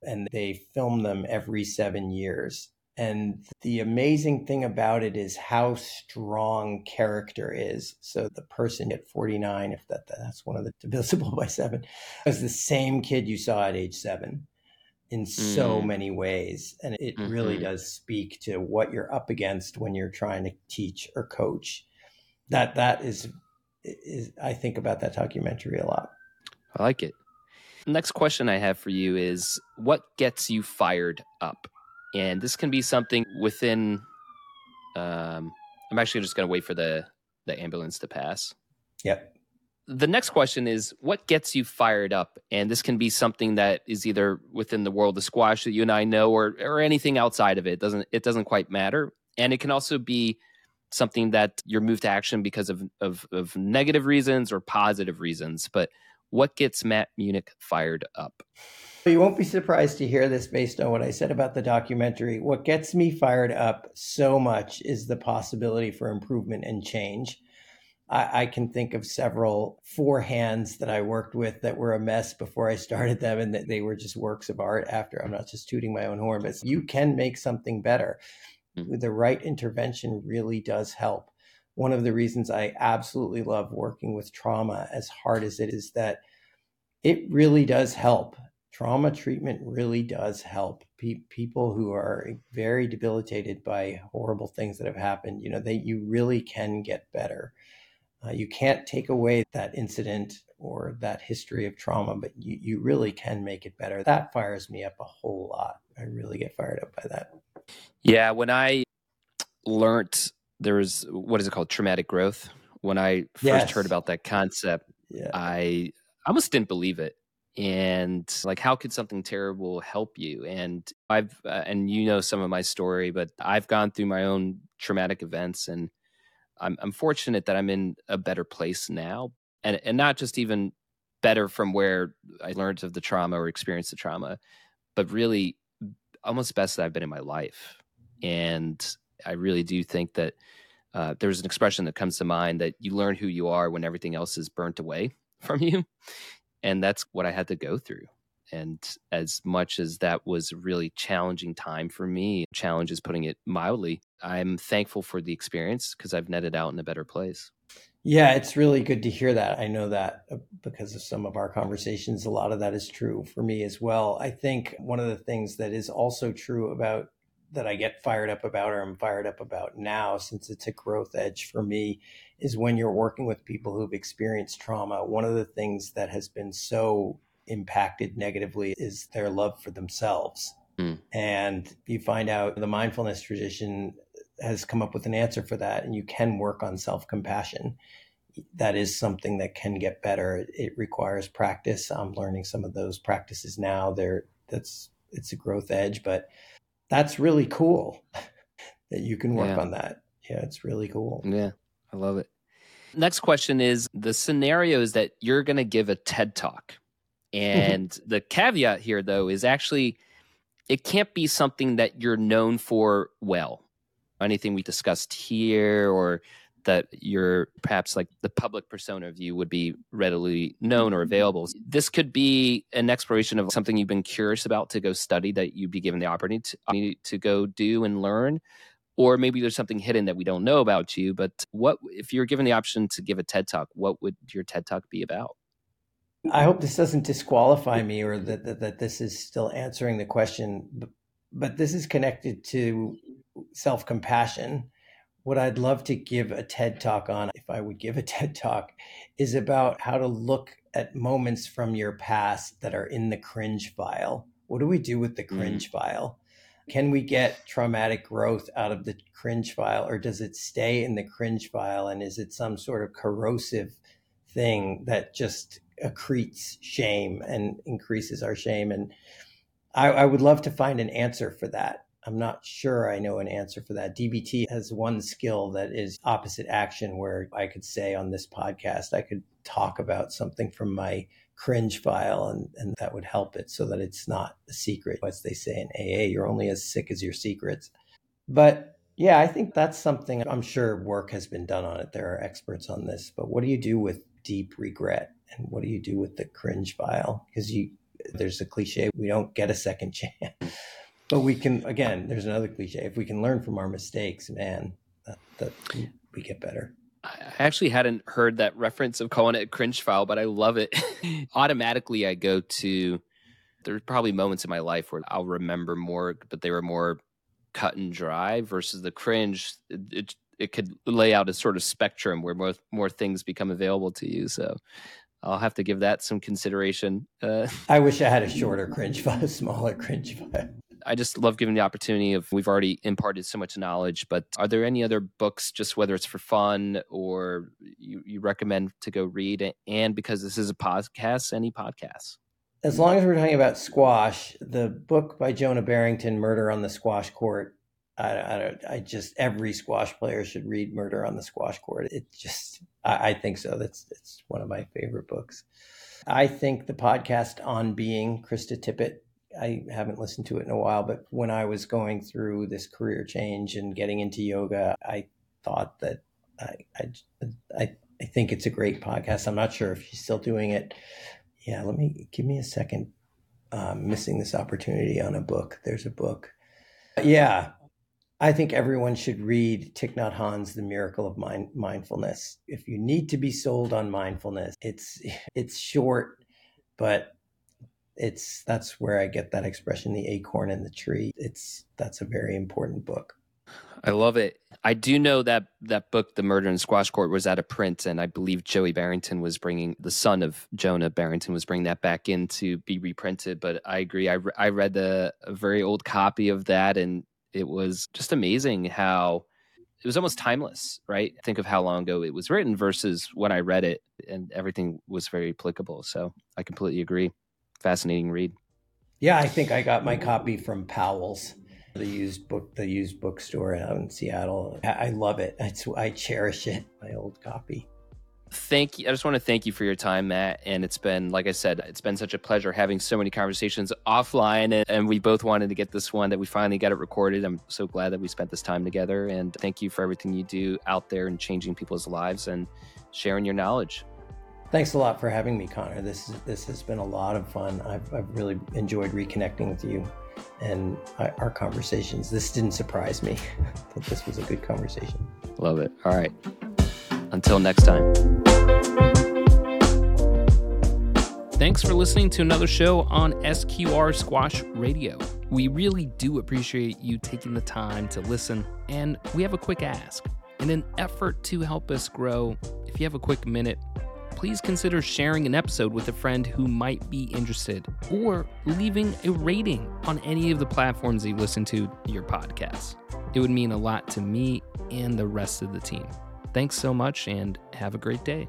[SPEAKER 2] and they film them every seven years and the amazing thing about it is how strong character is. So the person at 49, if that that's one of the divisible [laughs] by seven, is the same kid you saw at age seven in so mm. many ways. And it mm-hmm. really does speak to what you're up against when you're trying to teach or coach. That that is is I think about that documentary a lot.
[SPEAKER 1] I like it. Next question I have for you is what gets you fired up? And this can be something within. Um, I'm actually just going to wait for the the ambulance to pass.
[SPEAKER 2] Yep.
[SPEAKER 1] The next question is what gets you fired up? And this can be something that is either within the world of squash that you and I know or or anything outside of it. it doesn't it doesn't quite matter. And it can also be something that you're moved to action because of, of, of negative reasons or positive reasons. But what gets Matt Munich fired up?
[SPEAKER 2] You won't be surprised to hear this based on what I said about the documentary. What gets me fired up so much is the possibility for improvement and change. I, I, can think of several forehands that I worked with that were a mess before I started them and that they were just works of art after. I'm not just tooting my own horn, but you can make something better. Mm-hmm. The right intervention really does help. One of the reasons I absolutely love working with trauma, as hard as it is, that it really does help trauma treatment really does help Pe- people who are very debilitated by horrible things that have happened you know that you really can get better Uh, you can't take away that incident or that history of trauma, but you, you really can make it better. That fires me up a whole lot. I really get fired up by that.
[SPEAKER 1] Yeah, when I learned there was what is it called traumatic growth when i first yes. heard about that concept yeah. i almost didn't believe it and like how could something terrible help you and i've uh, and you know some of my story but i've gone through my own traumatic events and I'm, I'm fortunate that i'm in a better place now and and not just even better from where i learned of the trauma or experienced the trauma but really almost best that i've been in my life and I really do think that uh, there's an expression that comes to mind that you learn who you are when everything else is burnt away [laughs] from you. And that's what I had to go through. And as much as that was a really challenging time for me, challenge is putting it mildly, I'm thankful for the experience because I've netted out in a better place.
[SPEAKER 2] Yeah, it's really good to hear that. I know that uh, because of some of our conversations, a lot of that is true for me as well. I think one of the things that is also true about that I get fired up about or I'm fired up about now, since it's a growth edge for me, is when you're working with people who've experienced trauma. One of the things that has been so impacted negatively is their love for themselves. Mm. And you find out the mindfulness tradition has come up with an answer for that, and you can work on self compassion. That is something that can get better. It requires practice. I'm learning some of those practices now. There, that's it's a growth edge, but that's really cool [laughs] that you can work yeah. on that. Yeah, it's really cool.
[SPEAKER 1] Yeah, I love it. Next question is the scenario is that you're going to give a TED talk. Mm-hmm. And the caveat here, though, is actually it can't be something that you're known for well. Anything we discussed here or that you're perhaps like the public persona of you would be readily known or mm-hmm. available. This could be an exploration of something you've been curious about to go study that you'd be given the opportunity to, to go do and learn. Or maybe there's something hidden that we don't know about you. But what if you're given the option to give a TED talk, what would your TED talk be about?
[SPEAKER 2] I hope this doesn't disqualify me or that, that, that this is still answering the question, but, but this is connected to self compassion what I'd love to give a TED talk on, if I would give a [laughs] TED talk, is about how to look at moments from your past that are in the cringe file. What do we do with the mm. cringe mm. file? Can we get traumatic growth out of the cringe file, or does it stay in the cringe file? And is it some sort of corrosive thing that just accretes shame and increases our shame? And I, I would love to find an answer for that I'm not sure I know an answer for that. DBT has one skill that is opposite action, where I could say on this podcast, I could talk about something from my cringe file and, and that would help it so that it's not a secret. As they say in AA, you're only as sick as your secrets. But yeah, I think that's something I'm sure work has been done on it. There are experts on this. But what do you do with deep regret? And what do you do with the cringe file? Because you there's a cliche, we don't get a second [laughs] chance. But we can again. There's another cliche. If we can learn from our mistakes, man, that, that we get better.
[SPEAKER 1] I actually hadn't heard that reference of calling it a cringe file, but I love it. [laughs] Automatically, I go to. There's probably moments in my life where I'll remember more, but they were more cut and dry versus the cringe. It, it, it could lay out a sort of spectrum where more more things become available to you. So I'll have to give that some consideration. Uh,
[SPEAKER 2] I wish I had a [laughs] shorter cringe file, a smaller cringe file.
[SPEAKER 1] I just love giving the opportunity of we've already imparted so much knowledge, but are there any other books, just whether it's for fun or you, you recommend to go read? And because this is a podcast, any podcasts?
[SPEAKER 2] As long as we're talking about squash, the book by Jonah Barrington, Murder on the Squash Court, I, I, I, just every squash player should read Murder on the Squash Court. It just, I, I, think so. That's it's one of my favorite books. I think the podcast on being Krista Tippett I haven't listened to it in a while, but when I was going through this career change and getting into yoga, I thought that I, I, I, think it's a great podcast. I'm not sure if she's still doing it. Yeah, let me give me a second. Um, missing this opportunity on a book. There's a book. Yeah, I think everyone should read Thich Nhat Hanh's The Miracle of Mind- Mindfulness. If you need to be sold on mindfulness, it's [laughs] it's short, but it's that's where I get that expression, the acorn in the tree. It's that's a very important book.
[SPEAKER 1] I love it. I do know that that book, The Murder in Squash Court, was out of print, and I believe Joey Barrington was bringing the son of Jonah Barrington was bringing that back in to be reprinted. But I agree. I, I read a, a very old copy of that, and it was just amazing how it was almost timeless, right? Think of how long ago it was written versus when I read it, and everything was very applicable. So I completely agree. Fascinating read.
[SPEAKER 2] Yeah, I think I got my copy from Powell's the used book the used bookstore out in Seattle. I love it. It's, I cherish it. My old copy.
[SPEAKER 1] Thank you. I just want to thank you for your time, Matt. And it's been, like I said, it's been such a pleasure having so many conversations offline. And, and we both wanted to get this one that we finally got it recorded. I'm so glad that we spent this time together. And thank you for everything you do out there and changing people's lives and sharing your knowledge.
[SPEAKER 2] Thanks a lot for having me, Conor. This is, this has been a lot of fun. I've, I've really enjoyed reconnecting with you and our conversations. This didn't surprise me [laughs] that this was a good conversation.
[SPEAKER 1] Love it. All right. Until next time.
[SPEAKER 5] Thanks for listening to another show on SQR Squash Radio. We really do appreciate you taking the time to listen, and we have a quick ask. In an effort to help us grow, if you have a quick minute, please consider sharing an episode with a friend who might be interested or leaving a rating on any of the platforms you listen to your podcasts. It would mean a lot to me and the rest of the team. Thanks so much and have a great day.